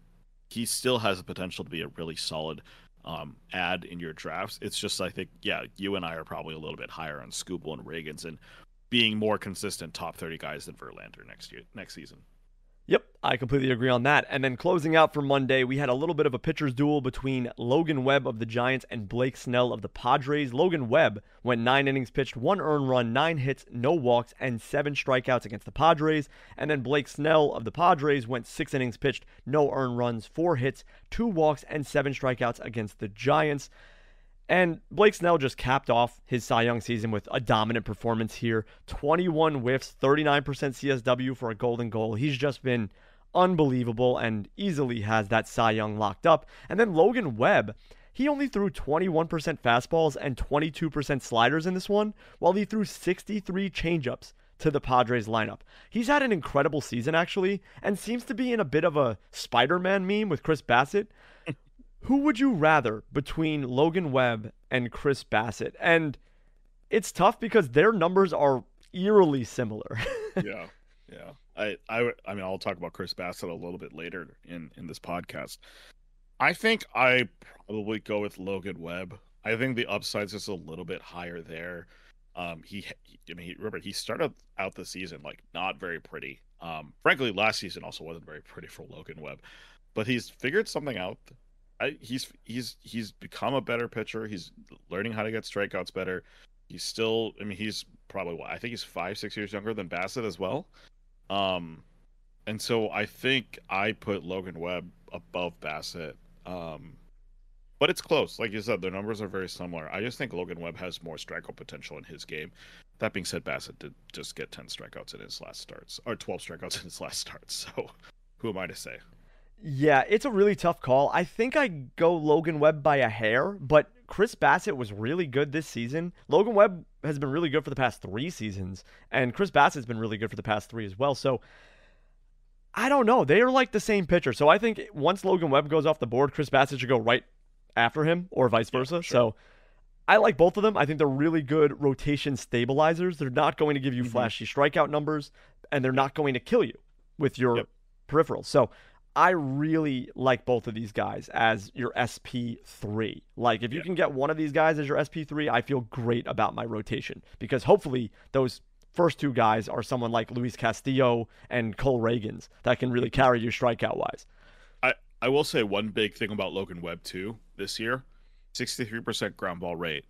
He still has the potential to be a really solid um, ad in your drafts. It's just I think yeah, you and I are probably a little bit higher on Skubal and Ragans and being more consistent top thirty guys than Verlander next year next season. Yep, I completely agree on that. And then closing out for Monday, we had a little bit of a pitcher's duel between Logan Webb of the Giants and Blake Snell of the Padres. Logan Webb went nine innings pitched, one earned run, nine hits, no walks, and seven strikeouts against the Padres. And then Blake Snell of the Padres went six innings pitched, no earned runs, four hits, two walks, and seven strikeouts against the Giants. And Blake Snell just capped off his Cy Young season with a dominant performance here 21 whiffs, 39% CSW for a golden goal. He's just been unbelievable and easily has that Cy Young locked up. And then Logan Webb, he only threw 21% fastballs and 22% sliders in this one, while he threw 63 changeups to the Padres lineup. He's had an incredible season, actually, and seems to be in a bit of a Spider Man meme with Chris Bassitt. Who would you rather between Logan Webb and Chris Bassitt? And it's tough because their numbers are eerily similar. yeah, yeah. I, I, I mean, I'll talk about Chris Bassitt a little bit later in in this podcast. I think I probably go with Logan Webb. I think the upside's just a little bit higher there. Um, he, I mean, he, remember he started out the season like not very pretty. Um, frankly, last season also wasn't very pretty for Logan Webb, but he's figured something out I, he's he's he's become a better pitcher. He's learning how to get strikeouts better. He's still, I mean, he's probably I think he's five, six years younger than Bassitt as well. Um, and so I think I put Logan Webb above Bassitt. Um, but it's close. Like you said, the numbers are very similar. I just think Logan Webb has more strikeout potential in his game. That being said, Bassitt did just get 10 strikeouts in his last starts, or 12 strikeouts in his last starts. So who am I to say? Yeah, it's a really tough call. I think I go Logan Webb by a hair, but Chris Bassitt was really good this season. Logan Webb has been really good for the past three seasons, and Chris Bassitt's been really good for the past three as well. So I don't know. They are like the same pitcher. So I think once Logan Webb goes off the board, Chris Bassitt should go right after him or vice versa. Yeah, sure. So I like both of them. I think they're really good rotation stabilizers. They're not going to give you mm-hmm. flashy strikeout numbers, and they're not going to kill you with your yep. peripherals. So I really like both of these guys as your SP3. Like, if you yeah. can get one of these guys as your SP3, I feel great about my rotation because hopefully those first two guys are someone like Luis Castillo and Cole Ragans that can really carry you strikeout wise. I, I will say one big thing about Logan Webb, too, this year 63% ground ball rate.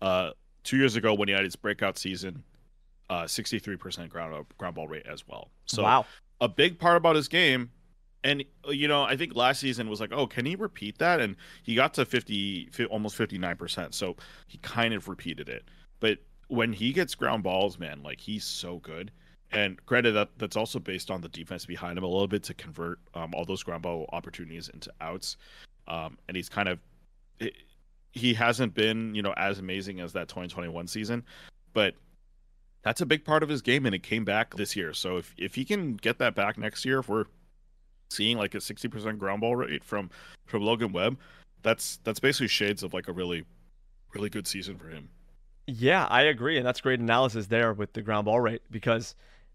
Uh, two years ago, when he had his breakout season, uh, 63% ground, ground ball rate as well. So, wow. a big part about his game and you know i think last season was like oh can he repeat that? And he got to 50 almost 59% so he kind of repeated it. But when he gets ground balls man like he's so good. And credit that that's also based on the defense behind him a little bit to convert um, all those ground ball opportunities into outs. Um, and he's kind of he hasn't been you know as amazing as that 2021 season. But that's a big part of his game and it came back this year. So if, if he can get that back next year if we're seeing like a 60% ground ball rate from from Logan Webb, that's that's basically shades of like a really really good season for him. Yeah, I agree and that's great analysis there with the ground ball rate because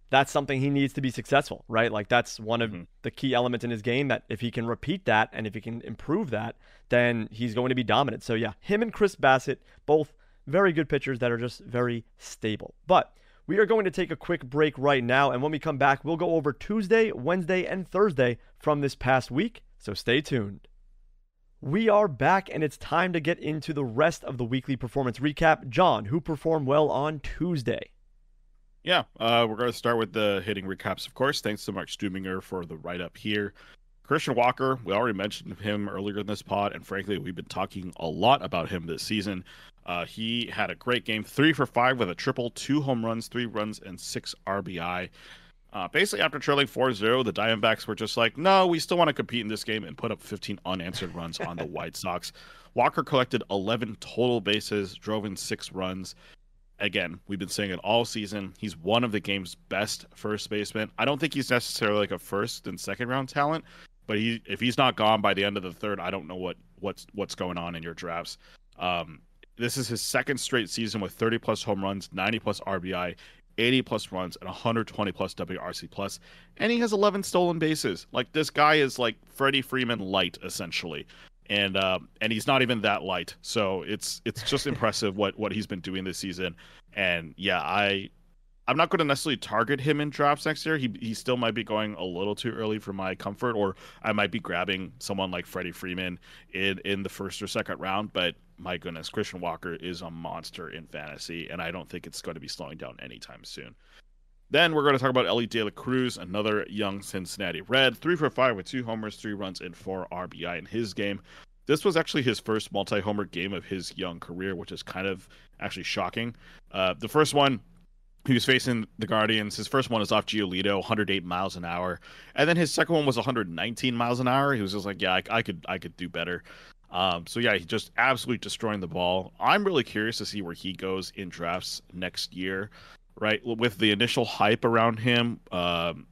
that's something he needs to be successful, right? Like that's one of mm-hmm. the key elements in his game that if he can repeat that and if he can improve that, then he's going to be dominant. So yeah, him and Chris Bassitt both very good pitchers that are just very stable. But we are going to take a quick break right now, and when we come back, we'll go over Tuesday, Wednesday, and Thursday from this past week, so stay tuned. We are back, and it's time to get into the rest of the weekly performance recap. John, who performed well on Tuesday? Yeah, uh, we're going to start with the hitting recaps, of course. Thanks to Mark Stuminger for the write up here. Christian Walker, we already mentioned him earlier in this pod, and frankly, we've been talking a lot about him this season. Uh, he had a great game, three for five with a triple, two home runs, three runs, and six RBI. Uh, basically, after trailing 4 0, the Diamondbacks were just like, no, we still want to compete in this game and put up 15 unanswered runs on the White Sox. Walker collected 11 total bases, drove in six runs. Again, we've been saying it all season. He's one of the game's best first basemen. I don't think he's necessarily like a first and second round talent, but he if he's not gone by the end of the third, I don't know what what's what's going on in your drafts. Um, this is his second straight season with 30 plus home runs, 90 plus RBI, 80 plus runs, and 120 plus WRC plus, and he has 11 stolen bases. Like this guy is like Freddie Freeman light essentially, and uh, and he's not even that light. So it's it's just impressive what what he's been doing this season. And yeah, I I'm not going to necessarily target him in drafts next year. He he still might be going a little too early for my comfort, or I might be grabbing someone like Freddie Freeman in in the first or second round. But my goodness, Christian Walker is a monster in fantasy, and I don't think it's going to be slowing down anytime soon. Then we're going to talk about Elly De La Cruz, another young Cincinnati Red, three for five with two homers, three runs, and four RBI in his game. This was actually his first multi-homer game of his young career, which is kind of actually shocking. Uh, the first one, he was facing the Guardians. His first one was off Giolito, 108 miles an hour, and then his second one was 119 miles an hour. He was just like, "Yeah, I, I could, I could do better." Um, so yeah, he just absolutely destroying the ball. I'm really curious to see where he goes in drafts next year. Right, with the initial hype around him, um,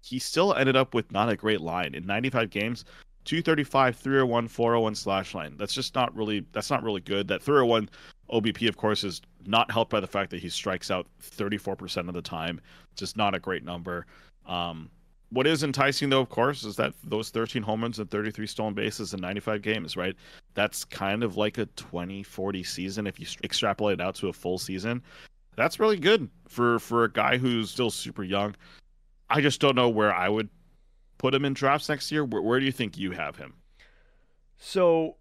he still ended up with not a great line in 95 games. 235, 301, 401 slash line. That's just not really. That's not really good. That 301 OBP, of course, is not helped by the fact that he strikes out 34% of the time. Just not a great number. Um, what is enticing, though, of course, is that those 13 home runs and 33 stolen bases in 95 games, right? That's kind of like a 20 40 season if you extrapolate it out to a full season. That's really good for for a guy who's still super young. I just don't know where I would put him in drafts next year. Where, where do you think you have him? So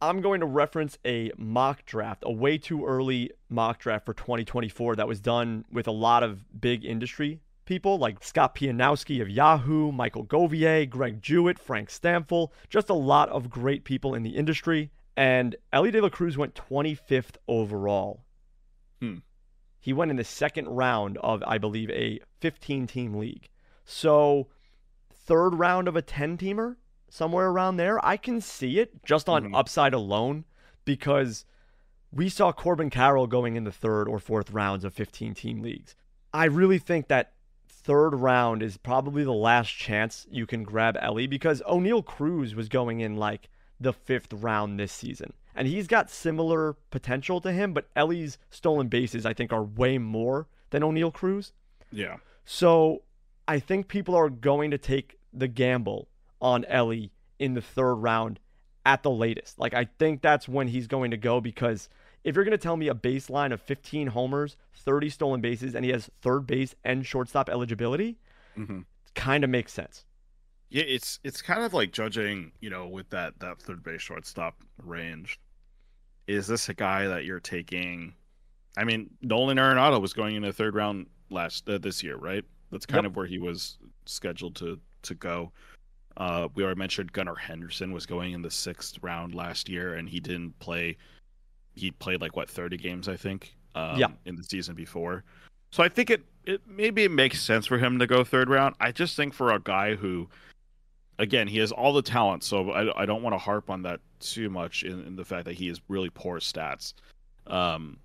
I'm going to reference a mock draft, a way too early mock draft for 2024 that was done with a lot of big industry people like Scott Pianowski of Yahoo, Michael Govier, Greg Jewett, Frank Stampfl, just a lot of great people in the industry. And Elly De La Cruz went 25th overall. Hmm. He went in the second round of, I believe, a 15 team league. So, third round of a 10 teamer, somewhere around there. I can see it just on mm-hmm. upside alone because we saw Corbin Carroll going in the third or fourth rounds of 15 team leagues. I really think that third round is probably the last chance you can grab Elly because Oneil Cruz was going in like the fifth round this season. And he's got similar potential to him, but Elly's stolen bases, I think, are way more than Oneil Cruz. Yeah. So I think people are going to take the gamble on Elly in the third round at the latest. Like, I think that's when he's going to go because if you're going to tell me a baseline of 15 homers, 30 stolen bases, and he has third base and shortstop eligibility, mm-hmm. kind of makes sense. Yeah, it's it's kind of like judging, you know, with that that third base shortstop range. Is this a guy that you're taking? I mean, Nolan Arenado was going in the third round last uh, this year, right? That's kind yep. of where he was scheduled to to go. Uh, we already mentioned Gunnar Henderson was going in the sixth round last year, and he didn't play. He played like what thirty games, I think. Um, yeah. In the season before, so I think it it maybe it makes sense for him to go third round. I just think for a guy who, again, he has all the talent, so I, I don't want to harp on that too much in, in the fact that he has really poor stats. Um,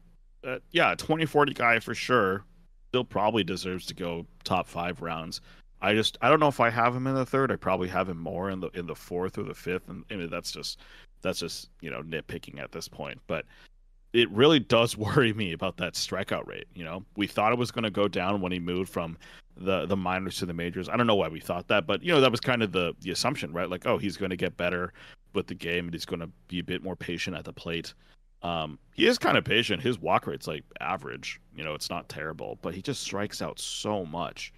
uh, yeah, 2040 guy for sure. Still probably deserves to go top five rounds. I just I don't know if I have him in the third. I probably have him more in the in the fourth or the fifth, and I mean, that's just that's just you know nitpicking at this point. But it really does worry me about that strikeout rate. You know, we thought it was going to go down when he moved from the the minors to the majors. I don't know why we thought that, but you know that was kind of the the assumption, right? Like, oh, he's going to get better with the game, and he's going to be a bit more patient at the plate. Um, he is kind of patient. His walk rate's like average. You know, it's not terrible, but he just strikes out so much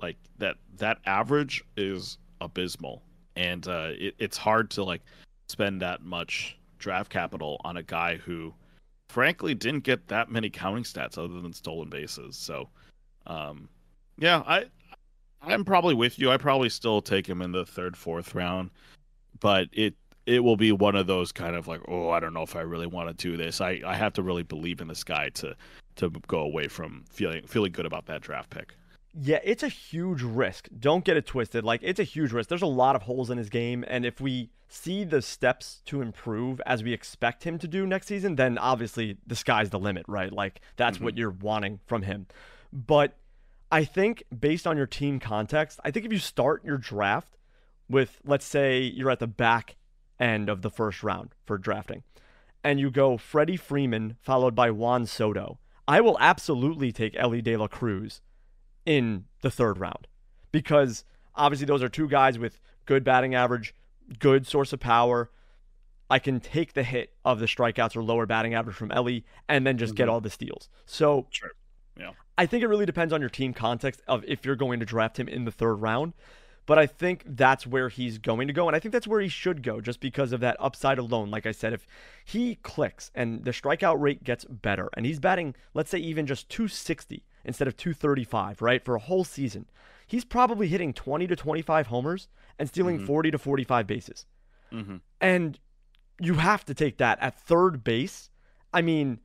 like that that average is abysmal. And uh, it, it's hard to like spend that much draft capital on a guy who frankly didn't get that many counting stats other than stolen bases. So um, yeah i i'm probably with you. I probably still take him in the third fourth round. But it it will be one of those kind of like oh i don't know if i really want to do this. I i have to really believe in this guy to to go away from feeling feeling good about that draft pick yeah, it's a huge risk. Don't get it twisted. Like, it's a huge risk. There's a lot of holes in his game. And if we see the steps to improve as we expect him to do next season, then obviously the sky's the limit, right? Like, that's mm-hmm. what you're wanting from him. But I think based on your team context, I think if you start your draft with, let's say, you're at the back end of the first round for drafting, and you go Freddie Freeman followed by Juan Soto, I will absolutely take Elly De La Cruz in the third round because obviously those are two guys with good batting average, good source of power. I can take the hit of the strikeouts or lower batting average from Elly and then just mm-hmm. get all the steals. So sure. yeah. I think it really depends on your team context of if you're going to draft him in the third round. But I think that's where he's going to go. And I think that's where he should go just because of that upside alone. Like I said, if he clicks and the strikeout rate gets better and he's batting, let's say, even just 260 instead of 235, right, for a whole season, he's probably hitting 20 to 25 homers and stealing mm-hmm. 40 to 45 bases. Mm-hmm. And you have to take that at third base. I mean,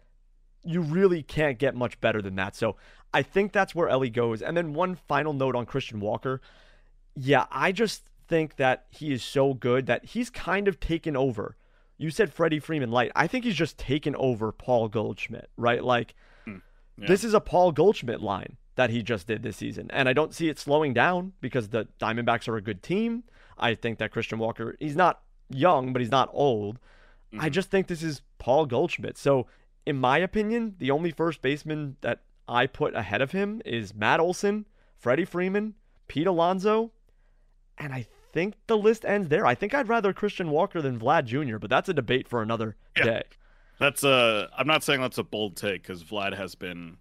you really can't get much better than that. So I think that's where Elly goes. And then one final note on Christian Walker. Yeah, I just think that he is so good that he's kind of taken over. You said Freddie Freeman light. I think he's just taken over Paul Goldschmidt, right? Like. Yeah. this is a Paul Goldschmidt line that he just did this season. And I don't see it slowing down because the Diamondbacks are a good team. I think that Christian Walker, he's not young, but he's not old. Mm-hmm. I just think this is Paul Goldschmidt. So, in my opinion, the only first baseman that I put ahead of him is Matt Olson, Freddie Freeman, Pete Alonso, and I think the list ends there. I think I'd rather Christian Walker than Vlad Jr., but that's a debate for another yeah. day. That's a. I'm not saying that's a bold take because Vlad has been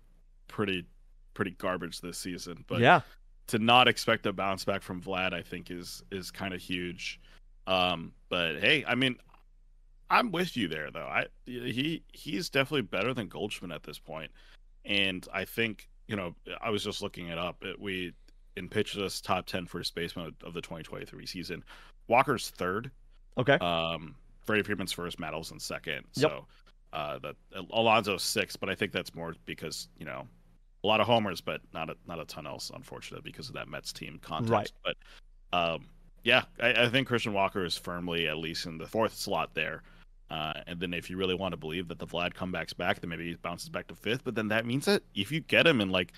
pretty, pretty garbage this season. But yeah, to not expect a bounce back from Vlad, I think is is kind of huge. Um, but hey, I mean, I'm with you there though. I he he's definitely better than Goldschmidt at this point, and I think you know I was just looking it up. It, we in Pitcher List top ten first baseman of the 2023 season. Walker's third. Okay. Um, Freddie Freeman's first, Matt Olson second. Yep. So uh, the Alonso's sixth, but I think that's more because you know a lot of homers, but not a not a ton else, unfortunately, because of that Mets team context. Right. But um, yeah, I, I, think Christian Walker is firmly at least in the fourth slot there. Uh, and then if you really want to believe that the Vlad comeback's back, then maybe he bounces back to fifth. But then that means that if you get him in like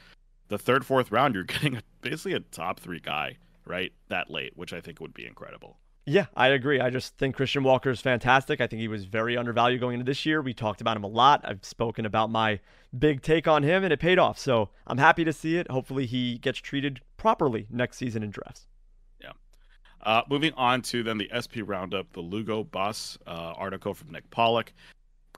the third, fourth round, you're getting a, basically a top three guy, right? That late, which I think would be incredible. Yeah, I agree. I just think Christian Walker is fantastic. I think he was very undervalued going into this year. We talked about him a lot. I've spoken about my big take on him, and it paid off. So I'm happy to see it. Hopefully, he gets treated properly next season in drafts. Yeah. Uh, moving on to then the SP Roundup, the Lugo Bus uh, article from Nick Pollack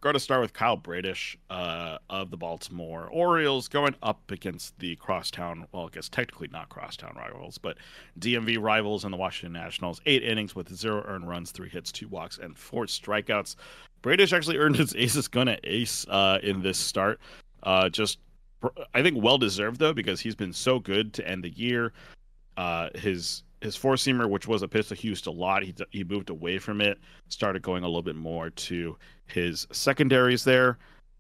going to start with Kyle Bradish uh, of the Baltimore Orioles going up against the crosstown, well, I guess technically not crosstown rivals, but DMV rivals and the Washington Nationals. Eight innings with zero earned runs, three hits, two walks, and four strikeouts. Bradish actually earned his aces gonna ace uh, in this start. Uh, just, I think, well deserved though because he's been so good to end the year. Uh, his his four seamer, which was a pitch he used a lot, he he moved away from it, started going a little bit more to his secondaries there.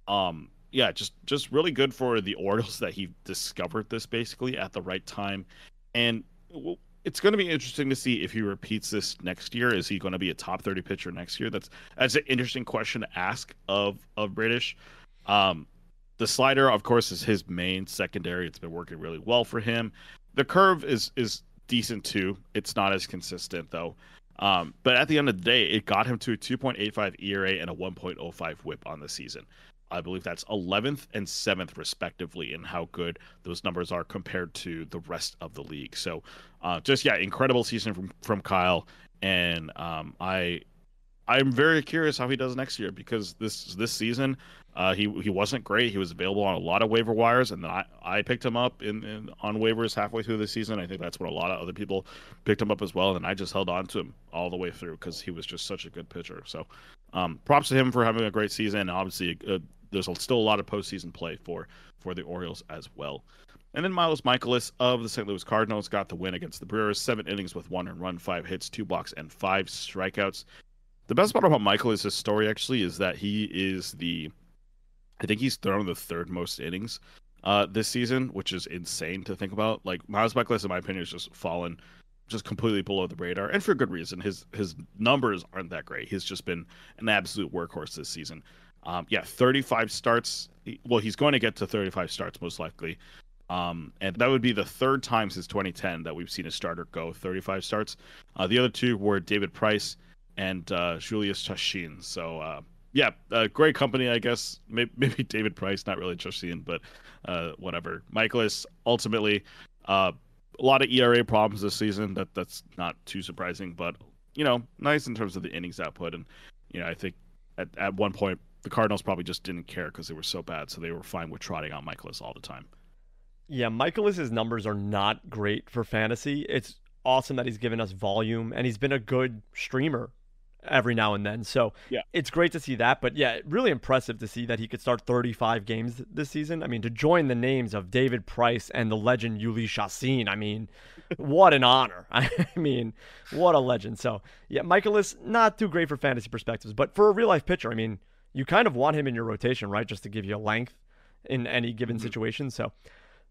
Um, yeah, just just really good for the Orioles that he discovered this basically at the right time, and it's going to be interesting to see if he repeats this next year. Is he going to be a top thirty pitcher next year? That's that's an interesting question to ask of of Bradish. Um, the slider, of course, is his main secondary. It's been working really well for him. The curve is is decent too. It's not as consistent though. Um, but at the end of the day, it got him to a 2.85 ERA and a 1.05 WHIP on the season. I believe that's 11th and 7th respectively in how good those numbers are compared to the rest of the league. So, uh, just yeah, incredible season from from Kyle, and um, I I'm very curious how he does next year because this this season uh, he he wasn't great. He was available on a lot of waiver wires, and I, I picked him up in, in on waivers halfway through the season. I think that's what a lot of other people picked him up as well, and I just held on to him all the way through because he was just such a good pitcher. So, um, props to him for having a great season. Obviously, uh, there's still a lot of postseason play for for the Orioles as well. And then Miles Mikolas of the St. Louis Cardinals got the win against the Brewers. Seven innings with one and run, five hits, two blocks, and five strikeouts. The best part about Michael is his story actually is that he is the I think he's thrown the third most innings uh, this season, which is insane to think about. Like Miles Mikolas, in my opinion, has just fallen just completely below the radar, and for good reason. His his numbers aren't that great. He's just been an absolute workhorse this season. Um, yeah, 35 starts. Well, he's going to get to 35 starts most likely. Um, and that would be the third time since 2010 that we've seen a starter go 35 starts. Uh, the other two were David Price and uh, Jhoulys Chacín. So uh, yeah, uh, great company, I guess. Maybe, maybe, David Price, not really Chacín, but uh, whatever. Mikolas, ultimately, uh, a lot of ERA problems this season. That that's not too surprising, but you know, nice in terms of the innings output. And you know, I think at at one point the Cardinals probably just didn't care because they were so bad, so they were fine with trotting out Mikolas all the time. Yeah, Mikolas's numbers are not great for fantasy. It's awesome that he's given us volume and he's been a good streamer every now and then. So yeah. it's great to see that. But yeah, really impressive to see that he could start 35 games this season. I mean, to join the names of David Price and the legend Jhoulys Chacin, I mean, what an honor. I mean, what a legend. So yeah, Mikolas, not too great for fantasy perspectives, but for a real life pitcher, I mean, you kind of want him in your rotation, right? Just to give you a length in any given mm-hmm. situation. So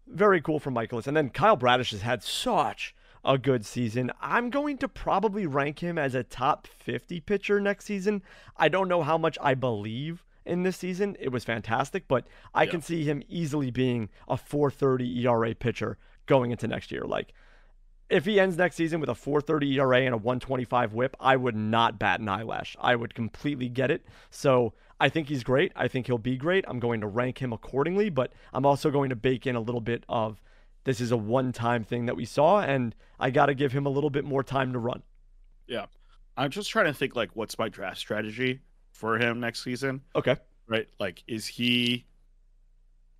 very cool for Mikolas. And then Kyle Bradish has had such a good season. I'm going to probably rank him as a top 50 pitcher next season. I don't know how much I believe in this season. It was fantastic, but I yeah. can see him easily being a 430 ERA pitcher going into next year. Like, if he ends next season with a 430 ERA and a 125 whip, I would not bat an eyelash. I would completely get it. So I think he's great. I think he'll be great. I'm going to rank him accordingly, but I'm also going to bake in a little bit of this is a one time thing that we saw, and I got to give him a little bit more time to run. Yeah. I'm just trying to think like what's my draft strategy for him next season. Okay. Right? Like is he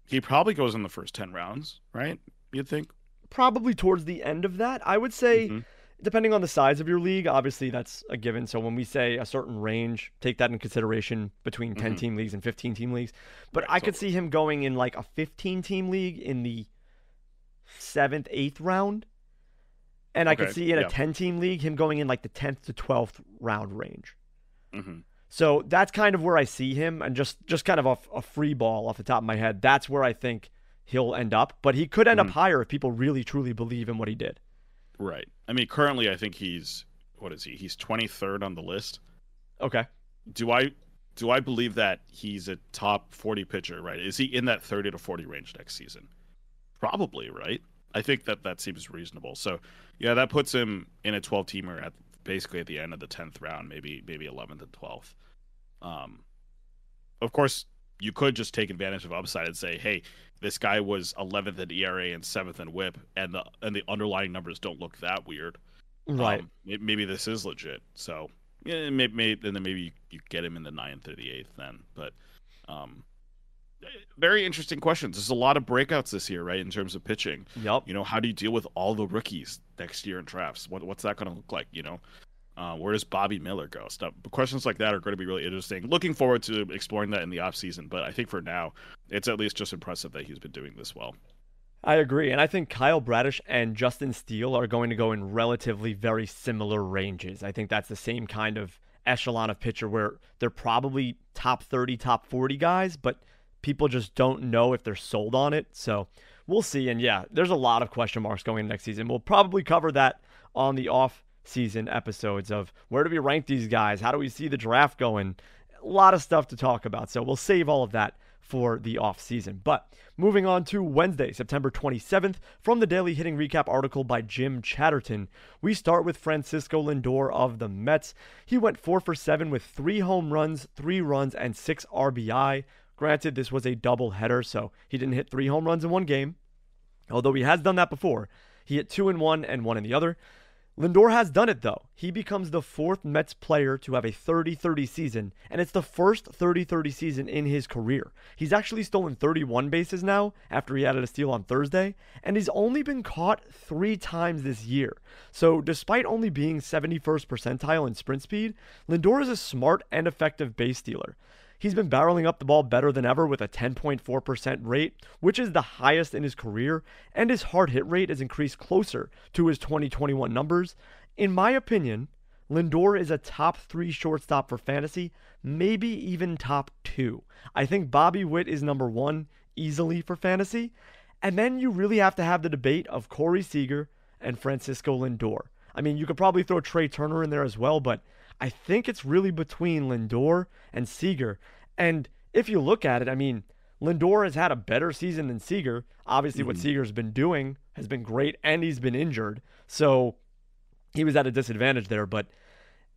he probably goes in the first 10 rounds, right? You'd think? Probably towards the end of that. I would say mm-hmm. depending on the size of your league, obviously that's a given. So when we say a certain range, take that in consideration between 10 mm-hmm. team leagues and 15 team leagues. But right, I could see him going in like a 15 team league in the seventh, eighth round. And I could see in a 10 team league him going in like the 10th to 12th round range. Mm-hmm. So that's kind of where I see him. And just, just kind of a, a, free ball off the top of my head, that's where I think he'll end up. But he could end mm-hmm. up higher if people really, truly believe in what he did. Right. I mean, currently, I think he's, what is he? He's 23rd on the list. Okay. Do I. Do I believe that he's a top 40 pitcher, right? Is he in that 30 to 40 range next season? Probably, right? I think that that seems reasonable. So, yeah, that puts him in a 12 teamer at basically at the end of the 10th round, maybe maybe 11th and 12th. Um, of course, you could just take advantage of upside and say, "Hey, this guy was 11th in ERA and 7th in WHIP, and the and the underlying numbers don't look that weird." Right. Um, maybe this is legit. So, yeah, maybe, maybe and then maybe you, you get him in the ninth or the eighth then. But, um, very interesting questions. There's a lot of breakouts this year, right? In terms of pitching. Yep. You know, how do you deal with all the rookies next year in drafts? What, what's that going to look like? You know, uh, where does Bobby Miller go? Stuff. But Questions like that are going to be really interesting. Looking forward to exploring that in the off season. But I think for now, it's at least just impressive that he's been doing this well. I agree, and I think Kyle Bradish and Justin Steele are going to go in relatively very similar ranges. I think that's the same kind of echelon of pitcher where they're probably top 30, top 40 guys, but people just don't know if they're sold on it. So we'll see. And yeah, there's a lot of question marks going into next season. We'll probably cover that on the off season episodes of where do we rank these guys? How do we see the draft going? A lot of stuff to talk about. So we'll save all of that for the off season. But moving on to Wednesday, September 27th, from the Daily Hitting Recap article by Jim Chatterton, we start with Francisco Lindor of the Mets. He went 4 for 7 with 3 home runs, 3 runs, and 6 RBI. Granted, this was a double header, so he didn't hit three home runs in one game. Although he has done that before. He hit two in one and one in the other. Lindor has done it though. He becomes the fourth Mets player to have a 30 30 season, and it's the first 30 30 season in his career. He's actually stolen 31 bases now after he added a steal on Thursday, and he's only been caught three times this year. So, despite only being 71st percentile in sprint speed, Lindor is a smart and effective base stealer. He's been barreling up the ball better than ever with a 10.4% rate, which is the highest in his career, and his hard hit rate has increased closer to his 2021 numbers. In my opinion, Lindor is a top three shortstop for fantasy, maybe even top two. I think Bobby Witt is number one easily for fantasy. And then you really have to have the debate of Corey Seager and Francisco Lindor. I mean, you could probably throw Trea Turner in there as well, but I think it's really between Lindor and Seager. And if you look at it, I mean, Lindor has had a better season than Seager. Obviously, mm-hmm. what Seager's been doing has been great, and he's been injured. So he was at a disadvantage there. But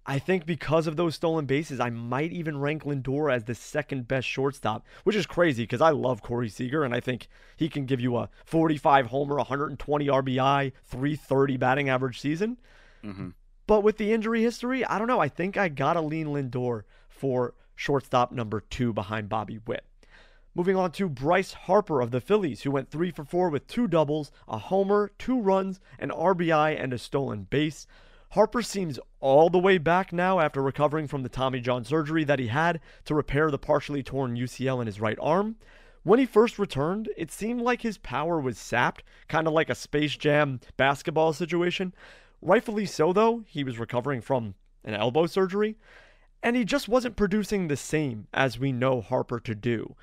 I think because of those stolen bases, I might even rank Lindor as the second best shortstop, which is crazy because I love Corey Seager and I think he can give you a 45 homer, 120 RBI, 330 batting average season. Mm-hmm. But with the injury history, I don't know. I think I gotta lean Lindor for shortstop number two behind Bobby Witt. Moving on to Bryce Harper of the Phillies, who went three for four with two doubles, a homer, two runs, an RBI, and a stolen base. Harper seems all the way back now after recovering from the Tommy John surgery that he had to repair the partially torn UCL in his right arm. When he first returned, it seemed like his power was sapped, kind of like a Space Jam basketball situation. Rightfully so, though, he was recovering from an elbow surgery, and he just wasn't producing the same as we know Harper to do.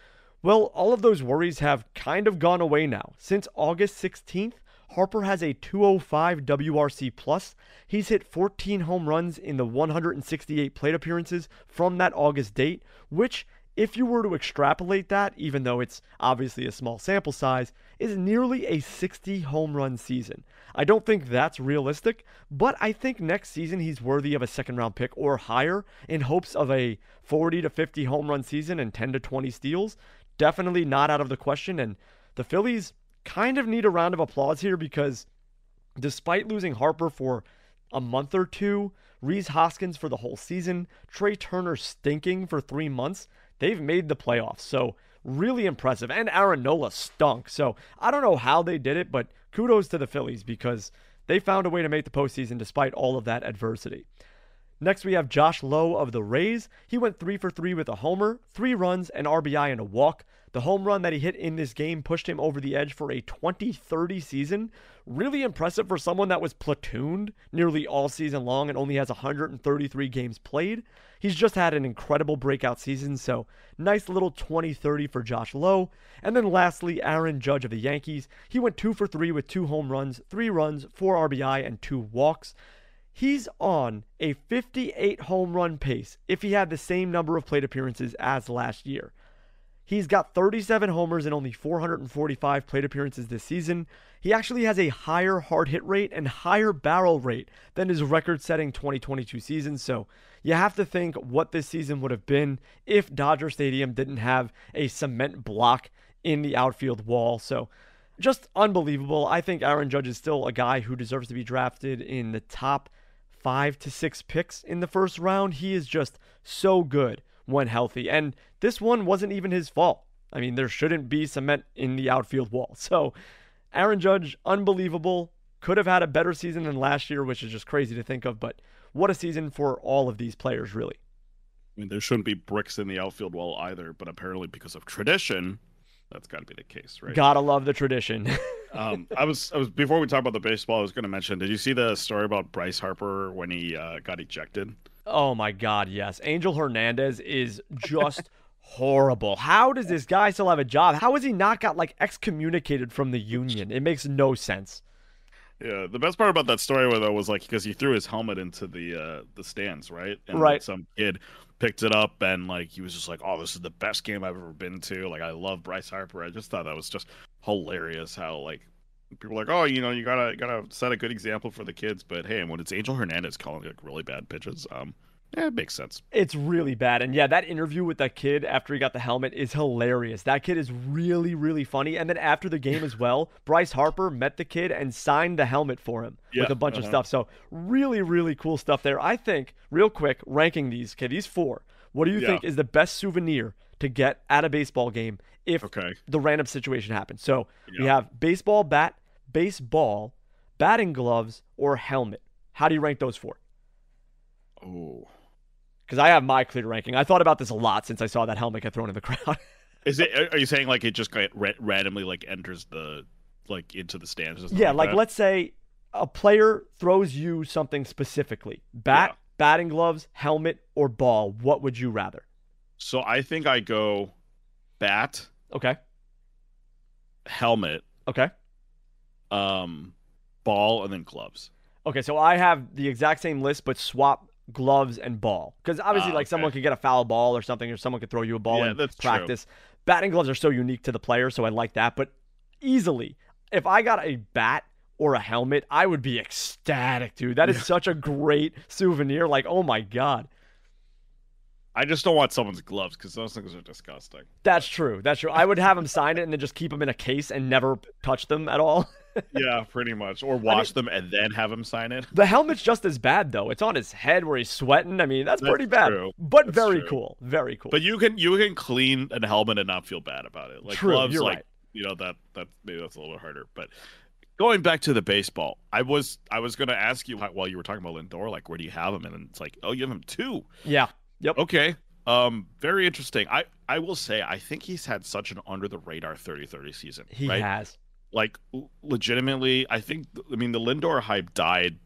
Well, all of those worries have kind of gone away now. Since August 16th, Harper has a 205 WRC plus. He's hit 14 home runs in the 168 plate appearances from that August date, which if you were to extrapolate that, even though it's obviously a small sample size, is nearly a 60 home run season. I don't think that's realistic, but I think next season he's worthy of a second round pick or higher in hopes of a 40 to 50 home run season and 10 to 20 steals. Definitely not out of the question. And the Phillies kind of need a round of applause here because despite losing Harper for a month or two, Rhys Hoskins for the whole season, Trea Turner stinking for three months, they've made the playoffs. So really impressive. And Aaron Nola stunk. So I don't know how they did it, but kudos to the Phillies because they found a way to make the postseason despite all of that adversity. Next, we have Josh Lowe of the Rays. He went three for three with a homer, three runs, an RBI, and a walk. The home run that he hit in this game pushed him over the edge for a 2030 season. Really impressive for someone that was platooned nearly all season long and only has 133 games played. He's just had an incredible breakout season, so nice little 2030 for Josh Lowe. And then lastly, Aaron Judge of the Yankees. He went two for three with two home runs, three runs, four RBI, and two walks. He's on a 58 home run pace if he had the same number of plate appearances as last year. He's got 37 homers and only 445 plate appearances this season. He actually has a higher hard hit rate and higher barrel rate than his record setting 2022 season. So you have to think what this season would have been if Dodger Stadium didn't have a cement block in the outfield wall. So just unbelievable. I think Aaron Judge is still a guy who deserves to be drafted in the top five to six picks in the first round. He is just so good when healthy. And this one wasn't even his fault. I mean, there shouldn't be cement in the outfield wall. So, Aaron Judge, unbelievable. Could have had a better season than last year, which is just crazy to think of. But what a season for all of these players, really. I mean, there shouldn't be bricks in the outfield wall either, but apparently, because of tradition, that's got to be the case, right? Gotta love the tradition. um, I was, I was before we talk about the baseball. I was going to mention. Did you see the story about Bryce Harper when he uh, got ejected? Oh my God, yes. Angel Hernandez is just horrible. How does this guy still have a job? How has he not got like excommunicated from the union? It makes no sense. Yeah, the best part about that story though was like because he threw his helmet into the uh the stands, right? And right. Some kid picked it up and like he was just like, "Oh, this is the best game I've ever been to." Like I love Bryce Harper. I just thought that was just hilarious how like people are like, "Oh, you know, you gotta gotta set a good example for the kids." But hey, when it's Angel Hernandez calling like really bad pitches, um, yeah, it makes sense. It's really bad. And yeah, that interview with that kid after he got the helmet is hilarious. That kid is really, really funny. And then after the game as well, Bryce Harper met the kid and signed the helmet for him yeah, with a bunch uh-huh. of stuff. So really, really cool stuff there. I think, real quick, ranking these, kid, these four, what do you yeah. think is the best souvenir to get at a baseball game if okay. the random situation happens? So yeah. we have baseball bat, baseball, batting gloves, or helmet. How do you rank those four? Oh because I have my clear ranking. I thought about this a lot since I saw that helmet get thrown in the crowd. Is it? Are you saying like it just randomly like enters the like into the stands? Yeah, like, like let's say a player throws you something specifically: bat, yeah. batting gloves, helmet, or ball. What would you rather? So I think I go bat. Okay. Helmet. Okay. Um, ball and then gloves. Okay, so I have the exact same list, but swap gloves, and ball. Because obviously, uh, like okay. someone could get a foul ball or something, or someone could throw you a ball yeah, in practice. True. Batting gloves are so unique to the player, so I like that. But easily, if I got a bat or a helmet, I would be ecstatic, dude. That is Yeah. such a great souvenir. Like, oh my god. I just don't want someone's gloves because those things are disgusting. That's true. That's true. I would have him sign it and then just keep them in a case and never touch them at all. yeah, pretty much. Or wash them and then have him sign it. The helmet's just as bad though. It's on his head where he's sweating. I mean, that's, That's pretty bad. true. But That's very true. cool. Very cool. But you can you can clean a helmet and not feel bad about it. Like True, gloves, you're like right. you know that that maybe that's a little bit harder. But going back to the baseball, I was I was going to ask you while you were talking about Lindor, like where do you have him? And it's like, oh, you have him two. yeah. Yep. Okay. Um, very interesting. I I will say I think he's had such an under the radar 30-30 season. He right? has. like legitimately i think i mean the lindor hype died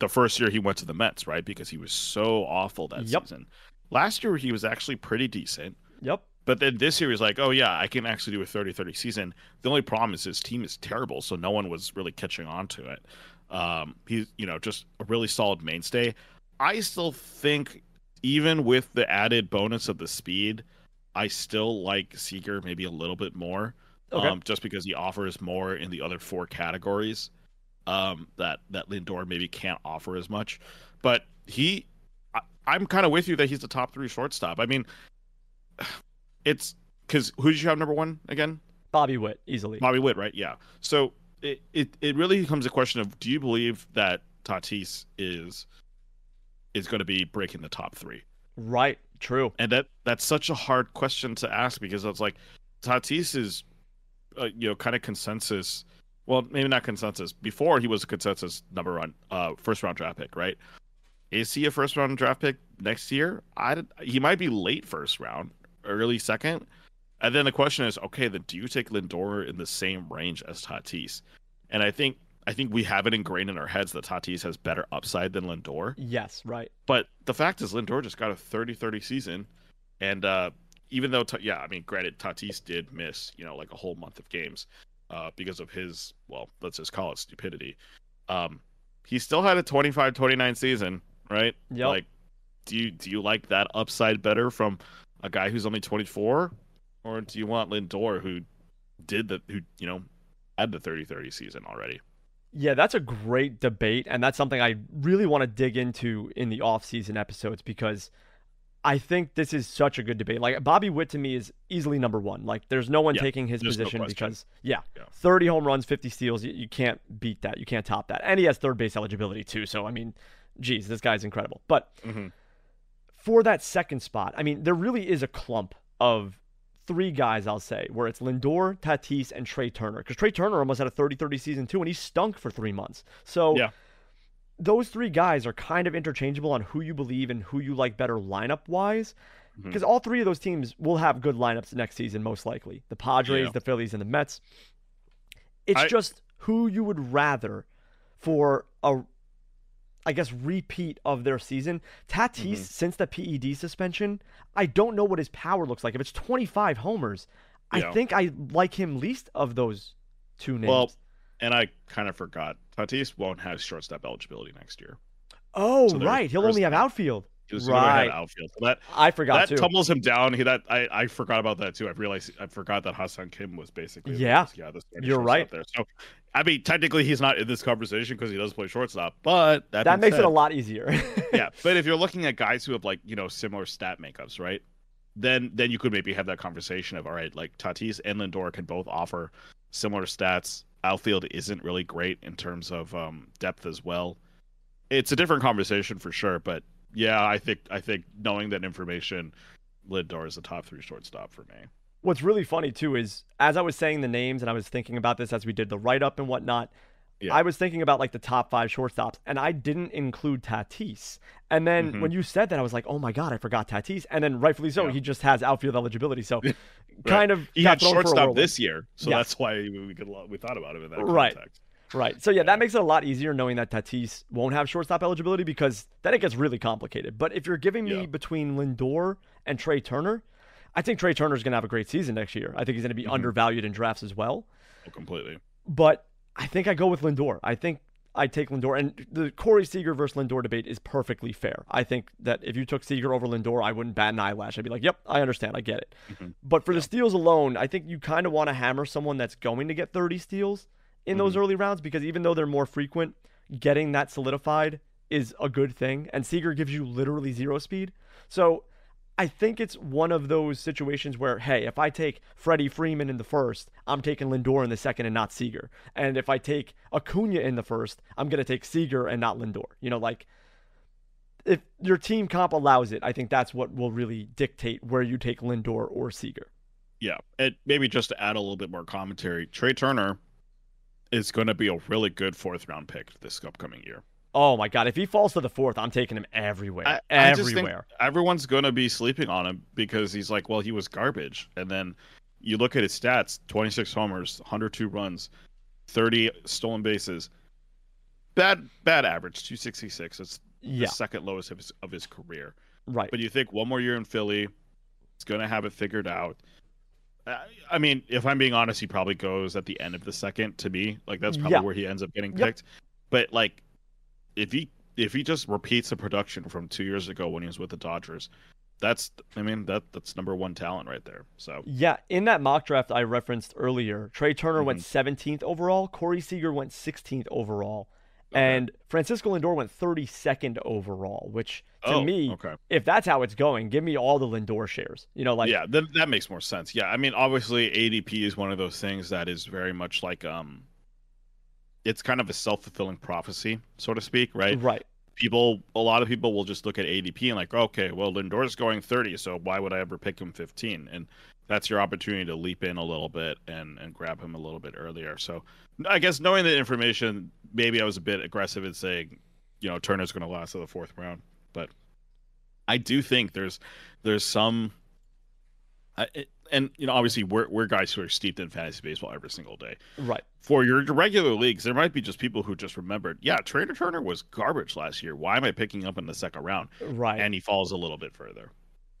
the first year he went to the mets right because he was so awful that Yep. season last year he was actually pretty decent Yep. but then this year he's like oh yeah i can actually do a 30-30 season the only problem is his team is terrible so no one was really catching on to it um he's you know just a really solid mainstay i still think even with the added bonus of the speed i still like Seager maybe a little bit more Okay. um, just because he offers more in the other four categories um, that that Lindor maybe can't offer as much. But he, I, I'm kind of with you that he's the top three shortstop. I mean, it's because who did you have number one again? Bobby Witt easily. Bobby Witt, right? Yeah. So it, it it really becomes a question of do you believe that Tatis is is going to be breaking the top three? Right. True. and that that's such a hard question to ask because it's like Tatis is, uh, you know, kind of consensus. Well, maybe not consensus. Before he was a consensus number one, uh, first round draft pick, right? Is he a first round draft pick next year? I he might be late first round, early second. And then the question is, okay, then do you take Lindor in the same range as Tatis? And I think I think we have it ingrained in our heads that Tatis has better upside than Lindor. Yes. Right. But the fact is, Lindor just got a 30-30 season, and uh, even though, yeah, I mean, granted, Tatis did miss, you know, like a whole month of games uh, because of his, well, let's just call it stupidity. Um, he still had a 25-29 season, right? Yep. Like, do you do you like that upside better from a guy who's only 24, or do you want Lindor who did the who you know had the 30-30 season already? Yeah, that's a great debate, and that's something I really want to dig into in the off-season episodes because I think this is such a good debate. Like Bobby Witt to me is easily number one. Like there's no one Yeah, taking his there's no position because yeah, Yeah. 30 home runs, 50 steals, you, you can't beat that. You can't top that. And he has third base eligibility too. So I mean, geez, this guy's incredible. But Mm-hmm. for that second spot, I mean, there really is a clump of three guys, I'll say, where it's Lindor, Tatis, and Trea Turner. Because Trea Turner almost had a 30 30 season too, and he stunk for three months. So Yeah. those three guys are kind of interchangeable on who you believe and who you like better lineup wise. Because mm-hmm. all three of those teams will have good lineups next season, most likely. The Padres, Yeah. the Phillies, and the Mets. It's I- just who you would rather for a I guess repeat of their season. Tatis, Mhm. since the PED suspension, I don't know what his power looks like. If it's 25 homers, I think I like him least of those two names. Well, and I kind of forgot. Tatis won't have shortstop eligibility next year. oh, so right. He'll only have outfield. He's Right. outfield. So that I forgot that too. tumbles him down. He that I, I forgot about that too. I realized I forgot that Ha-Seong Kim was basically Yeah. yeah the You're right. there. So I mean technically he's not in this conversation because he does play shortstop, but that, that makes it a lot easier. yeah. But if you're looking at guys who have like you know similar stat makeups, right? Then then you could maybe have that conversation of all right, like Tatis and Lindor can both offer similar stats. Outfield isn't really great in terms of um, depth as well. It's a different conversation for sure, but yeah, I think I think knowing that information, Lindor is the top three shortstop for me. What's really funny too is as I was saying the names and I was thinking about this as we did the write up and whatnot, Yeah. I was thinking about like the top five shortstops and I didn't include Tatis. And then Mhm. when you said that, I was like, oh my God, I forgot Tatis. And then rightfully so, Yeah. he just has outfield eligibility. So kind of He got had thrown for a shortstop this year, so Yeah. that's why we could we thought about him in that Right. context. Right. So yeah, that makes it a lot easier knowing that Tatis won't have shortstop eligibility because then it gets really complicated. But if you're giving me between Lindor and Trea Turner, I think Trea Turner's going to have a great season next year. I think he's going to be Mhm. undervalued in drafts as well. Oh, completely. But I think I go with Lindor. I think I take Lindor. And the Corey Seager versus Lindor debate is perfectly fair. I think that if you took Seager over Lindor, I wouldn't bat an eyelash. I'd be like, yep, I understand. I get it. Mhm. But for the steals alone, I think you kind of want to hammer someone that's going to get 30 steals in those early rounds because even though they're more frequent, getting that solidified is a good thing. And Seager gives you literally zero speed. So I think it's one of those situations where, hey, if I take Freddie Freeman in the first, I'm taking Lindor in the second and not Seager. And if I take Acuña in the first, I'm going to take Seager and not Lindor. You know, like if your team comp allows it, I think that's what will really dictate where you take Lindor or Seager. Yeah. And maybe just to add a little bit more commentary, Trea Turner is going to be a really good fourth round pick this upcoming year. Oh my god, if he falls to the fourth, I'm taking him everywhere. I, everywhere. I everyone's going to be sleeping on him because he's like, well, he was garbage. And then you look at his stats 26 homers, 102 runs, 30 stolen bases. Bad bad average, 266. It's yeah. the second lowest of his, of his career. Right. But you think one more year in Philly, he's going to have it figured out. I mean, if I'm being honest, he probably goes at the end of the second to me. Like that's probably yeah. where he ends up getting picked. Yep. But like if he if he just repeats the production from two years ago when he was with the Dodgers, that's I mean that that's number one talent right there. So yeah, in that mock draft I referenced earlier, Trea Turner mm-hmm. went 17th overall, Corey Seager went 16th overall, okay. and Francisco Lindor went 32nd overall. Which to oh, me, okay. if that's how it's going, give me all the Lindor shares. You know, like yeah, that that makes more sense. Yeah, I mean obviously ADP is one of those things that is very much like um it's kind of a self fulfilling prophecy, so to speak, right? Right. People, a lot of people will just look at ADP and like, okay, well, Lindor's going 30, so why would I ever pick him 15? And that's your opportunity to leap in a little bit and and grab him a little bit earlier. So, I guess knowing the information, maybe I was a bit aggressive in saying, you know, Turner's going to last to the fourth round, but I do think there's there's some I, and you know, obviously, we're we're guys who are steeped in fantasy baseball every single day. Right. For your regular leagues, there might be just people who just remembered, yeah, Trader Turner was garbage last year. Why am I picking up in the second round? Right. And he falls a little bit further.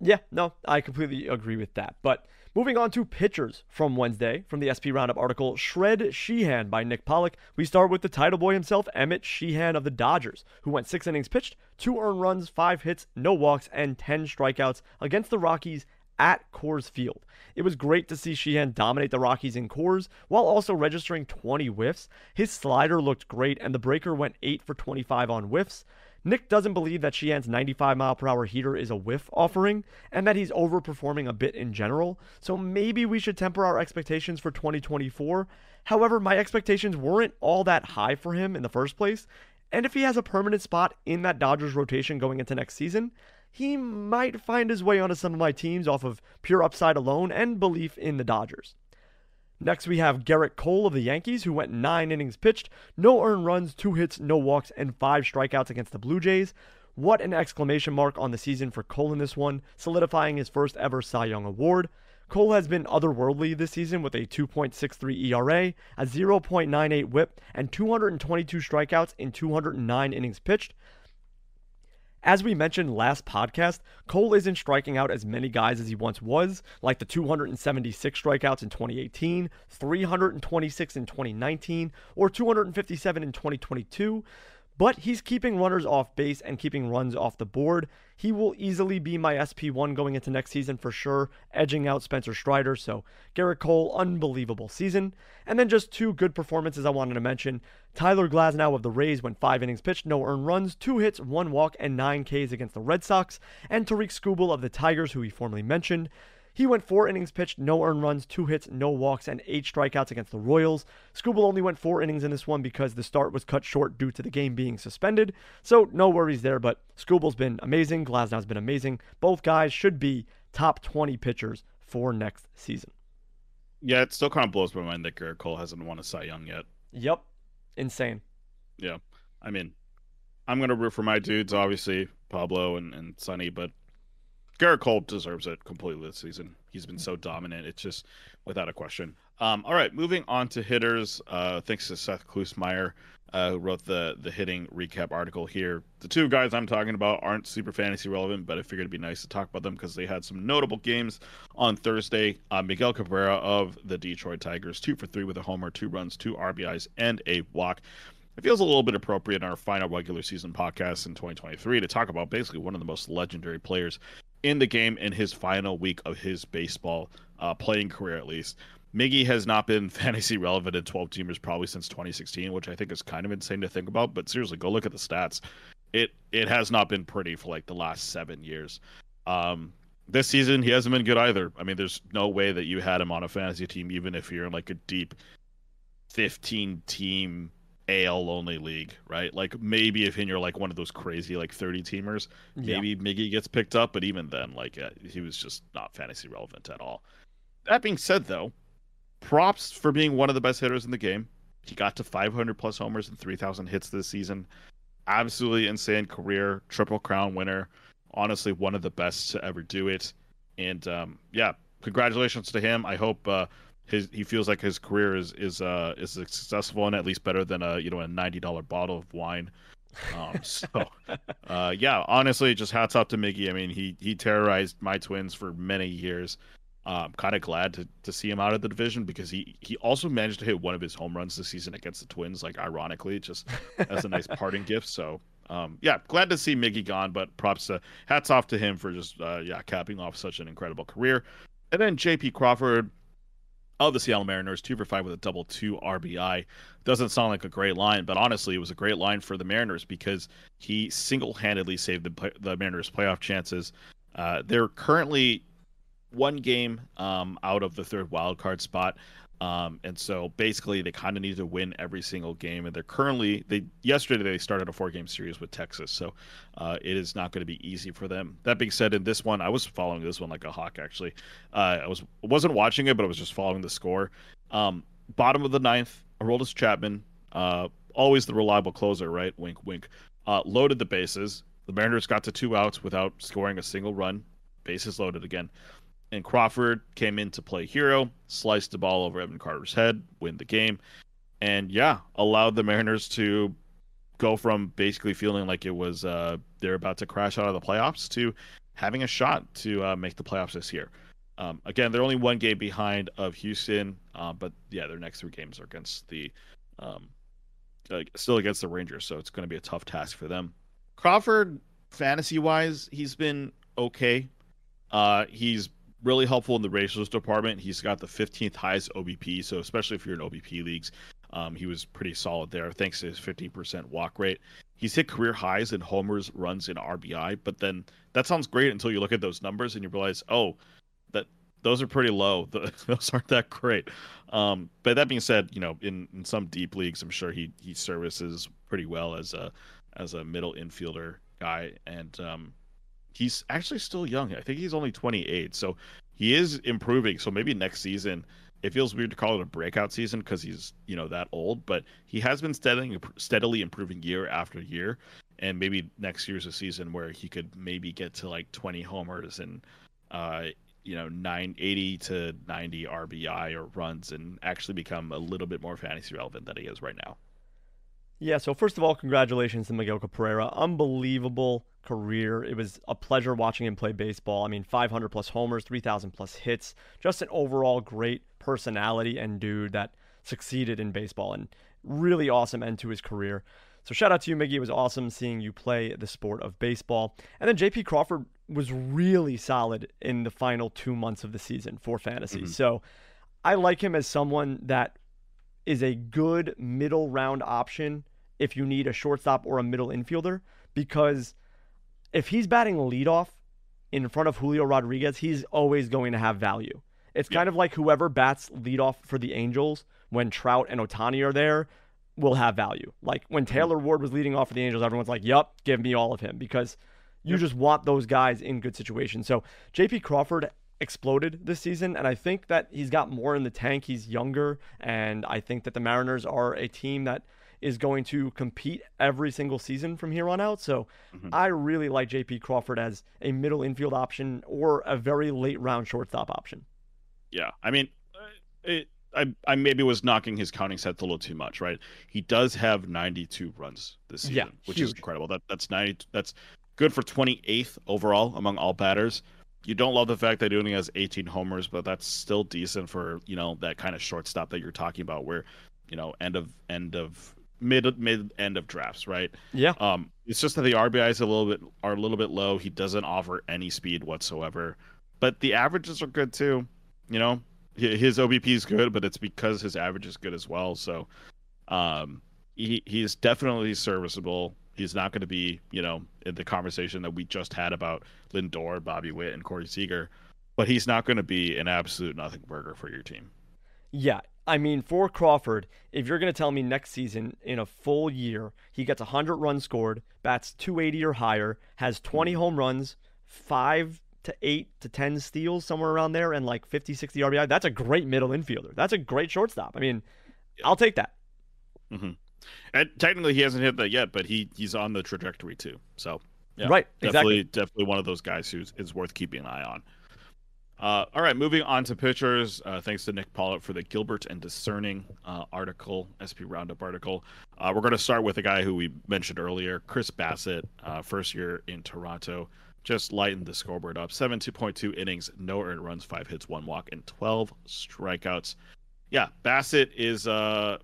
Yeah, no, I completely agree with that. But moving on to pitchers from Wednesday, from the SP Roundup article, Shred Sheehan by Nick Pollack, we start with the title boy himself, Emmett Sheehan of the Dodgers, who went six innings pitched, two earned runs, five hits, no walks, and 10 strikeouts against the Rockies at Coors Field. It was great to see Sheehan dominate the Rockies in Coors while also registering 20 whiffs. His slider looked great, and the breaker went 8 for 25 on whiffs. Nick doesn't believe that Sheehan's 95 mile per hour heater is a whiff offering and that he's overperforming a bit in general, so maybe we should temper our expectations for 2024. However, my expectations weren't all that high for him in the first place, and if he has a permanent spot in that Dodgers rotation going into next season, he might find his way onto some of my teams off of pure upside alone and belief in the Dodgers. Next, we have Gerrit Cole of the Yankees, who went nine innings pitched, no earned runs, two hits, no walks, and five strikeouts against the Blue Jays. What an exclamation mark on the season for Cole in this one, solidifying his first ever Cy Young Award. Cole has been otherworldly this season with a 2.63 ERA, a 0.98 whip, and 222 strikeouts in 209 innings pitched. As we mentioned last podcast, Cole isn't striking out as many guys as he once was, like the 276 strikeouts in 2018, 326 in 2019, or 257 in 2022 but he's keeping runners off base and keeping runs off the board. He will easily be my SP1 going into next season for sure, edging out Spencer Strider. So, Gerrit Cole, unbelievable season. And then just two good performances I wanted to mention. Tyler Glasnow of the Rays went five innings pitched, no earned runs, two hits, one walk, and nine Ks against the Red Sox. And Tarik Skubal of the Tigers, who we formerly mentioned. He went four innings pitched, no earned runs, two hits, no walks, and eight strikeouts against the Royals. Skubal only went four innings in this one because the start was cut short due to the game being suspended. So no worries there, but Skubal's been amazing. Glasnow's been amazing. Both guys should be top 20 pitchers for next season. Yeah, it still kind of blows my mind that Gerrit Cole hasn't won a Cy Young yet. Yep. Insane. Yeah. I mean, I'm going to root for my dudes, obviously, Pablo and, and Sonny, but Gerrit Cole deserves it completely this season. He's been so dominant. It's just without a question. Um, all right, moving on to hitters. Uh, thanks to Seth Klusmeyer, uh, who wrote the the hitting recap article here. The two guys I'm talking about aren't super fantasy relevant, but I figured it'd be nice to talk about them because they had some notable games on Thursday. Uh, Miguel Cabrera of the Detroit Tigers, two for three with a homer, two runs, two RBIs, and a walk it feels a little bit appropriate in our final regular season podcast in 2023 to talk about basically one of the most legendary players in the game in his final week of his baseball uh, playing career, at least. Miggy has not been fantasy relevant in 12 teamers probably since 2016, which I think is kind of insane to think about. But seriously, go look at the stats. It it has not been pretty for like the last seven years. Um, this season he hasn't been good either. I mean, there's no way that you had him on a fantasy team, even if you're in like a deep 15 team AL only league, right? Like maybe if you're like one of those crazy like 30 teamers, Yeah. maybe Miggy gets picked up, but even then, like uh, he was just not fantasy relevant at all. That being said, though, props for being one of the best hitters in the game. He got to 500 plus homers and 3,000 hits this season. Absolutely insane career, triple crown winner. Honestly, one of the best to ever do it. And um, yeah, congratulations to him. I hope uh, his he feels like his career is is uh, is successful and at least better than a you know a ninety dollar bottle of wine. Um, so uh, yeah, honestly, just hats off to Miggy. I mean, he he terrorized my twins for many years. Uh, I'm kind of glad to, to see him out of the division because he he also managed to hit one of his home runs this season against the Twins, like ironically, just as a nice parting gift. So um, yeah, glad to see Miggy gone, but props to hats off to him for just uh, yeah capping off such an incredible career. And then J.P. Crawford of the Seattle Mariners, two for five with a double two RBI. Doesn't sound like a great line, but honestly, it was a great line for the Mariners because he single-handedly saved the the Mariners' playoff chances. Uh, they're currently one game um, out of the third wild card spot. Um, and so basically they kind of need to win every single game. And they're currently they yesterday they started a four game series with Texas, so uh, it is not going to be easy for them. That being said, in this one I was following this one like a hawk. Actually, uh, I was wasn't watching it, but I was just following the score. Um, bottom of the ninth, Aroldis Chapman, uh, always the reliable closer, right? Wink, wink. Uh, loaded the bases. The Mariners got to two outs without scoring a single run. Bases loaded again and Crawford came in to play hero, sliced the ball over Evan Carter's head, win the game, and yeah, allowed the Mariners to go from basically feeling like it was uh, they're about to crash out of the playoffs to having a shot to uh, make the playoffs this year. Um, again, they're only one game behind of Houston, uh, but yeah, their next three games are against the um, still against the Rangers, so it's going to be a tough task for them. Crawford, fantasy wise, he's been okay. Uh, he's really helpful in the ratios department. He's got the 15th highest OBP, so especially if you're in OBP leagues, um, he was pretty solid there thanks to his 15% walk rate. He's hit career highs in homers, runs, and RBI, but then that sounds great until you look at those numbers and you realize, oh, that those are pretty low. those aren't that great. Um, but that being said, you know, in, in some deep leagues, I'm sure he he services pretty well as a as a middle infielder guy, and um, he's actually still young. I think he's only 28, so he is improving. So maybe next season, it feels weird to call it a breakout season because he's you know that old, but he has been steadily steadily improving year after year, and maybe next year's a season where he could maybe get to like 20 homers and uh, you know 980 to 90 RBI or runs and actually become a little bit more fantasy relevant than he is right now. Yeah, so first of all, congratulations to Miguel Cabrera. Unbelievable career. It was a pleasure watching him play baseball. I mean, 500 plus homers, 3,000 plus hits. Just an overall great personality and dude that succeeded in baseball and really awesome end to his career. So shout out to you, Miggy. It was awesome seeing you play the sport of baseball. And then JP Crawford was really solid in the final two months of the season for fantasy. Mhm. So I like him as someone that is a good middle round option if you need a shortstop or a middle infielder because if he's batting leadoff in front of Julio Rodriguez, he's always going to have value. It's Yeah. kind of like whoever bats leadoff for the Angels when Trout and Ohtani are there will have value. Like when mm-hmm. Taylor Ward was leading off for the Angels, everyone's like, "Yup, give me all of him," because you Yep. just want those guys in good situations. So JP Crawford exploded this season, and I think that he's got more in the tank. He's younger, and I think that the Mariners are a team that is going to compete every single season from here on out. So Mhm. I really like JP Crawford as a middle infield option or a very late round shortstop option. Yeah, I mean, uh, it, I I maybe was knocking his counting sets a little too much, right? He does have 92 runs this season, Yeah, which is incredible. That that's 90. That's good for 28th overall among all batters. You don't love the fact that he only has 18 homers, but that's still decent for you know that kind of shortstop that you're talking about, where you know end of end of mid mid end of drafts, right? Yeah. Um, it's just that the RBIs a little bit are a little bit low. He doesn't offer any speed whatsoever, but the averages are good too. You know, his OBP is good, but it's because his average is good as well. So, um, he he's definitely serviceable. He's not going to be, you know, in the conversation that we just had about Lindor, Bobby Witt, and Corey Seager, but he's not going to be an absolute nothing burger for your team. Yeah, I mean, for Crawford, if you're going to tell me next season in a full year he gets 100 runs scored, bats 280 or higher, has 20 home runs, five to eight to 10 steals, somewhere around there, and like 50, 60 RBI, that's a great middle infielder. That's a great shortstop. I mean. I'll take that. Mm-hmm. And technically, he hasn't hit that yet, but he he's on the trajectory too. So, yeah, right, definitely, exactly. definitely one of those guys who is worth keeping an eye on. Uh, all right, moving on to pitchers. Uh, thanks to Nick Pollack for the Gilbert and Discerning uh, article, SP Roundup article. Uh, we're going to start with a guy who we mentioned earlier, Chris Bassitt, uh, first year in Toronto. Just lightened the scoreboard up. 7.2 innings, no earned runs, five hits, one walk, and 12 strikeouts. Yeah, Bassitt is, uh,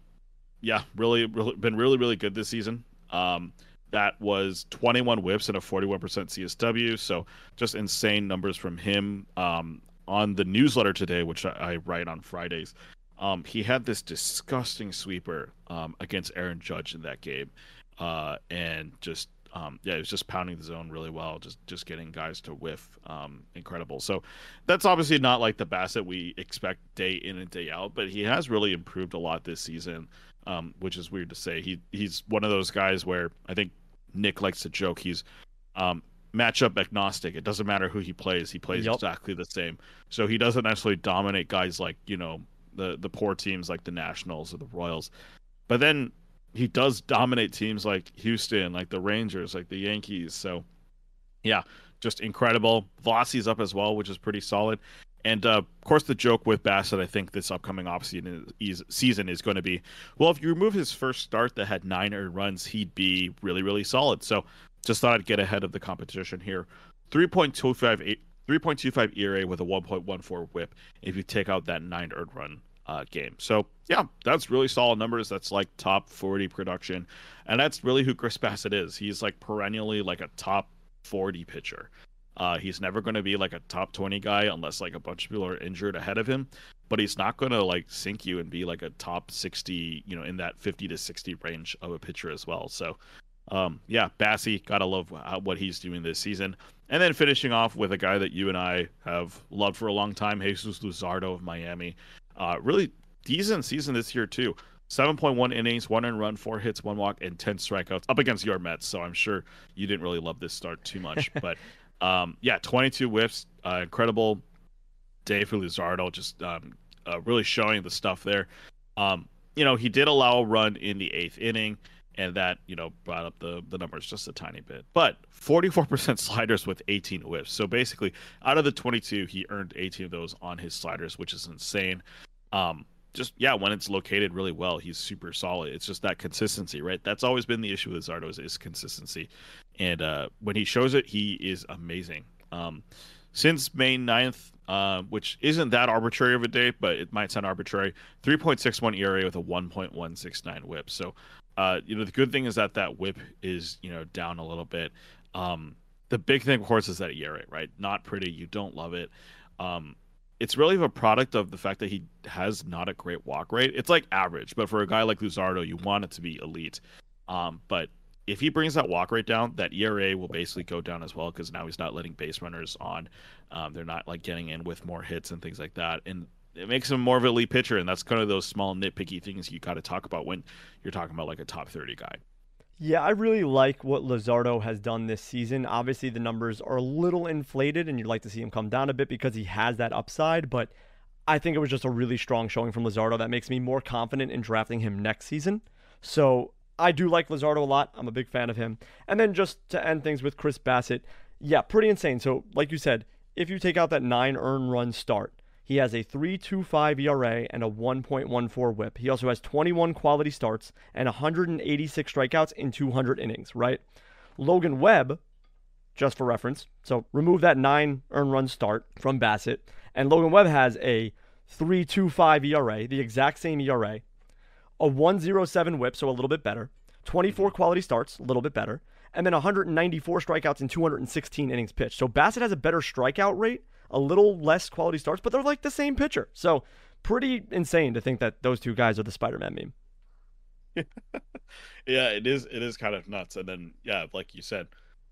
yeah, really, really been really, really good this season. Um, that was 21 whips and a 41% CSW. So just insane numbers from him. Um, on the newsletter today, which I, I write on Fridays, um, he had this disgusting sweeper um, against Aaron Judge in that game, uh, and just um, yeah, he was just pounding the zone really well, just just getting guys to whiff, um, incredible. So that's obviously not like the Bassitt we expect day in and day out, but he has really improved a lot this season, um, which is weird to say. He he's one of those guys where I think Nick likes to joke he's um, matchup agnostic. It doesn't matter who he plays; he plays yep. exactly the same. So he doesn't necessarily dominate guys like you know the the poor teams like the Nationals or the Royals, but then he does dominate teams like Houston, like the Rangers, like the Yankees. So yeah, just incredible. Velocity's up as well, which is pretty solid. And uh, of course, the joke with Bassitt, I think this upcoming offseason is, season is going to be, well, if you remove his first start that had nine earned runs, he'd be really, really solid. So just thought I'd get ahead of the competition here. 3.25 3.25 ERA with a 1.14 WHIP if you take out that nine earned run uh, game. So yeah, that's really solid numbers. That's like top 40 production, and that's really who Chris Bassitt is. He's like perennially like a top 40 pitcher. Uh, he's never going to be like a top 20 guy unless like a bunch of people are injured ahead of him. But he's not going to like sink you and be like a top 60, you know, in that 50 to 60 range of a pitcher as well. So um, yeah, Bassy, gotta love what he's doing this season. And then finishing off with a guy that you and I have loved for a long time, Jesus Luzardo of Miami. Uh, really decent season this year too. 7.1 innings, one and run, four hits, one walk, and 10 strikeouts up against your Mets. So I'm sure you didn't really love this start too much. but um, yeah, 22 whiffs, uh, incredible day for Luzardo, just um, uh, really showing the stuff there. Um, you know, he did allow a run in the eighth inning and that you know brought up the the numbers just a tiny bit. But 44% sliders with 18 whiffs. So basically, out of the 22, he earned 18 of those on his sliders, which is insane. Um, just yeah, when it's located really well, he's super solid. It's just that consistency, right? That's always been the issue with Zardo is, is consistency, and uh, when he shows it, he is amazing. Um, since May 9th, uh, which isn't that arbitrary of a date, but it might sound arbitrary. 3.61 ERA with a 1.169 WHIP. So uh, you know, the good thing is that that whip is, you know, down a little bit. Um, the big thing, of course, is that ERA, right? Not pretty. You don't love it. Um, it's really a product of the fact that he has not a great walk rate. It's like average, but for a guy like Luzardo, you want it to be elite. Um, but if he brings that walk rate down, that ERA will basically go down as well because now he's not letting base runners on. Um, they're not like getting in with more hits and things like that. And it makes him more of an elite pitcher, and that's kind of those small nitpicky things you got to talk about when you're talking about like a top 30 guy. Yeah, I really like what Luzardo has done this season. Obviously, the numbers are a little inflated, and you'd like to see him come down a bit because he has that upside. But I think it was just a really strong showing from Luzardo that makes me more confident in drafting him next season. So I do like Luzardo a lot. I'm a big fan of him. And then just to end things with Chris Bassitt, yeah, pretty insane. So, like you said, if you take out that nine earn run start, he has a 3.25 ERA and a 1.14 whip. He also has 21 quality starts and 186 strikeouts in 200 innings, right? Logan Webb, just for reference, so remove that nine earned run start from Bassitt, and Logan Webb has a 3.25 ERA, the exact same ERA, a 107 whip, so a little bit better, 24 quality starts, a little bit better, and then 194 strikeouts in 216 innings pitched. So Bassitt has a better strikeout rate, a little less quality starts, but they're like the same pitcher. So pretty insane to think that those two guys are the Spider-Man meme. yeah, it is. It is kind of nuts. And then, yeah, like you said,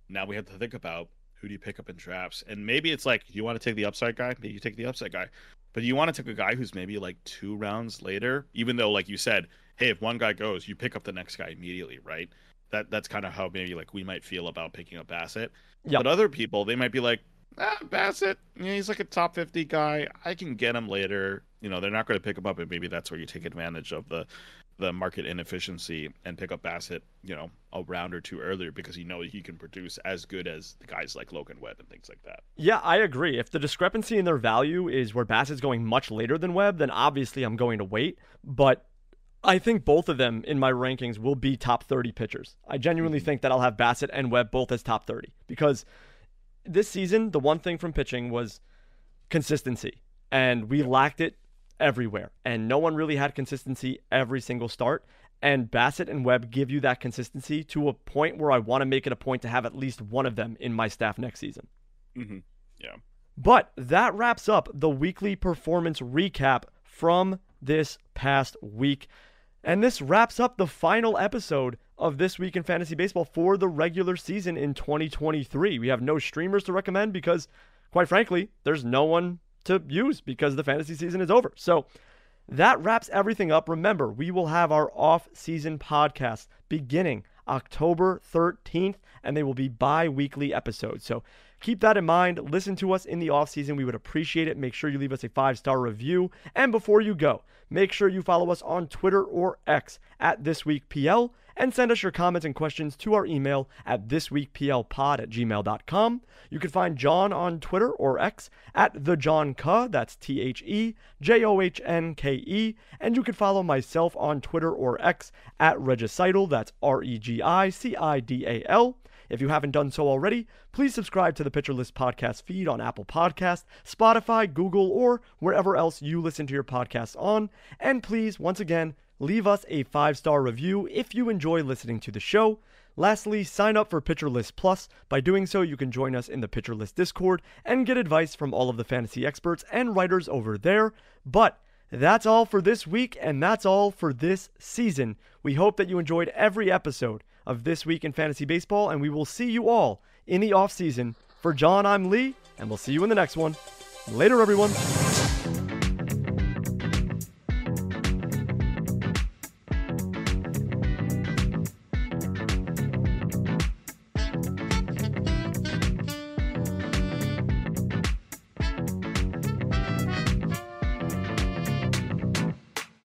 now we have to think about who do you pick up in drafts, and maybe it's like you want to take the upside guy, maybe you take the upside guy, but you want to take a guy who's maybe like two rounds later. Even though, like you said, hey, if one guy goes, you pick up the next guy immediately, right? That that's kind of how maybe like we might feel about picking up Bassitt. Yep. But other people, they might be like, ah, Bassitt, yeah, he's like a top 50 guy. I can get him later. You know, they're not going to pick him up, and maybe that's where you take advantage of the the market inefficiency and pick up Bassitt, you know, a round or two earlier because you know he can produce as good as the guys like Logan Webb and things like that. Yeah, I agree. If the discrepancy in their value is where Bassitt's going much later than Webb, then obviously I'm going to wait. But I think both of them in my rankings will be top 30 pitchers. I genuinely mm-hmm. think that I'll have Bassitt and Webb both as top 30 because this season, the one thing from pitching was consistency. And we lacked it everywhere. And no one really had consistency every single start. And Bassitt and Webb give you that consistency to a point where I want to make it a point to have at least one of them in my staff next season. Mm-hmm. Yeah. But that wraps up the weekly performance recap from this past week. And this wraps up the final episode of This Week in Fantasy Baseball for the regular season in 2023. We have no streamers to recommend because, quite frankly, there's no one to use because the fantasy season is over. So that wraps everything up. Remember, we will have our off season podcast beginning October 13th, and they will be bi weekly episodes. So keep that in mind. Listen to us in the off season. We would appreciate it. Make sure you leave us a five star review. And before you go, make sure you follow us on Twitter or X at This Week PL and send us your comments and questions to our email at thisweekplpod at gmail.com. You can find John on Twitter or X at the John K, that's T H E J O H N K E, and you can follow myself on Twitter or X at Regicidal, that's R E G I C I D A L. If you haven't done so already, please subscribe to the Pitcher List podcast feed on Apple Podcast, Spotify, Google, or wherever else you listen to your podcasts on. And please, once again, leave us a five star review if you enjoy listening to the show. Lastly, sign up for Pitcher List Plus. By doing so, you can join us in the Pitcher List Discord and get advice from all of the fantasy experts and writers over there. But that's all for this week, and that's all for this season. We hope that you enjoyed every episode of This Week in Fantasy Baseball, and we will see you all in the off season. For John, I'm Lee, and we'll see you in the next one. Later, everyone.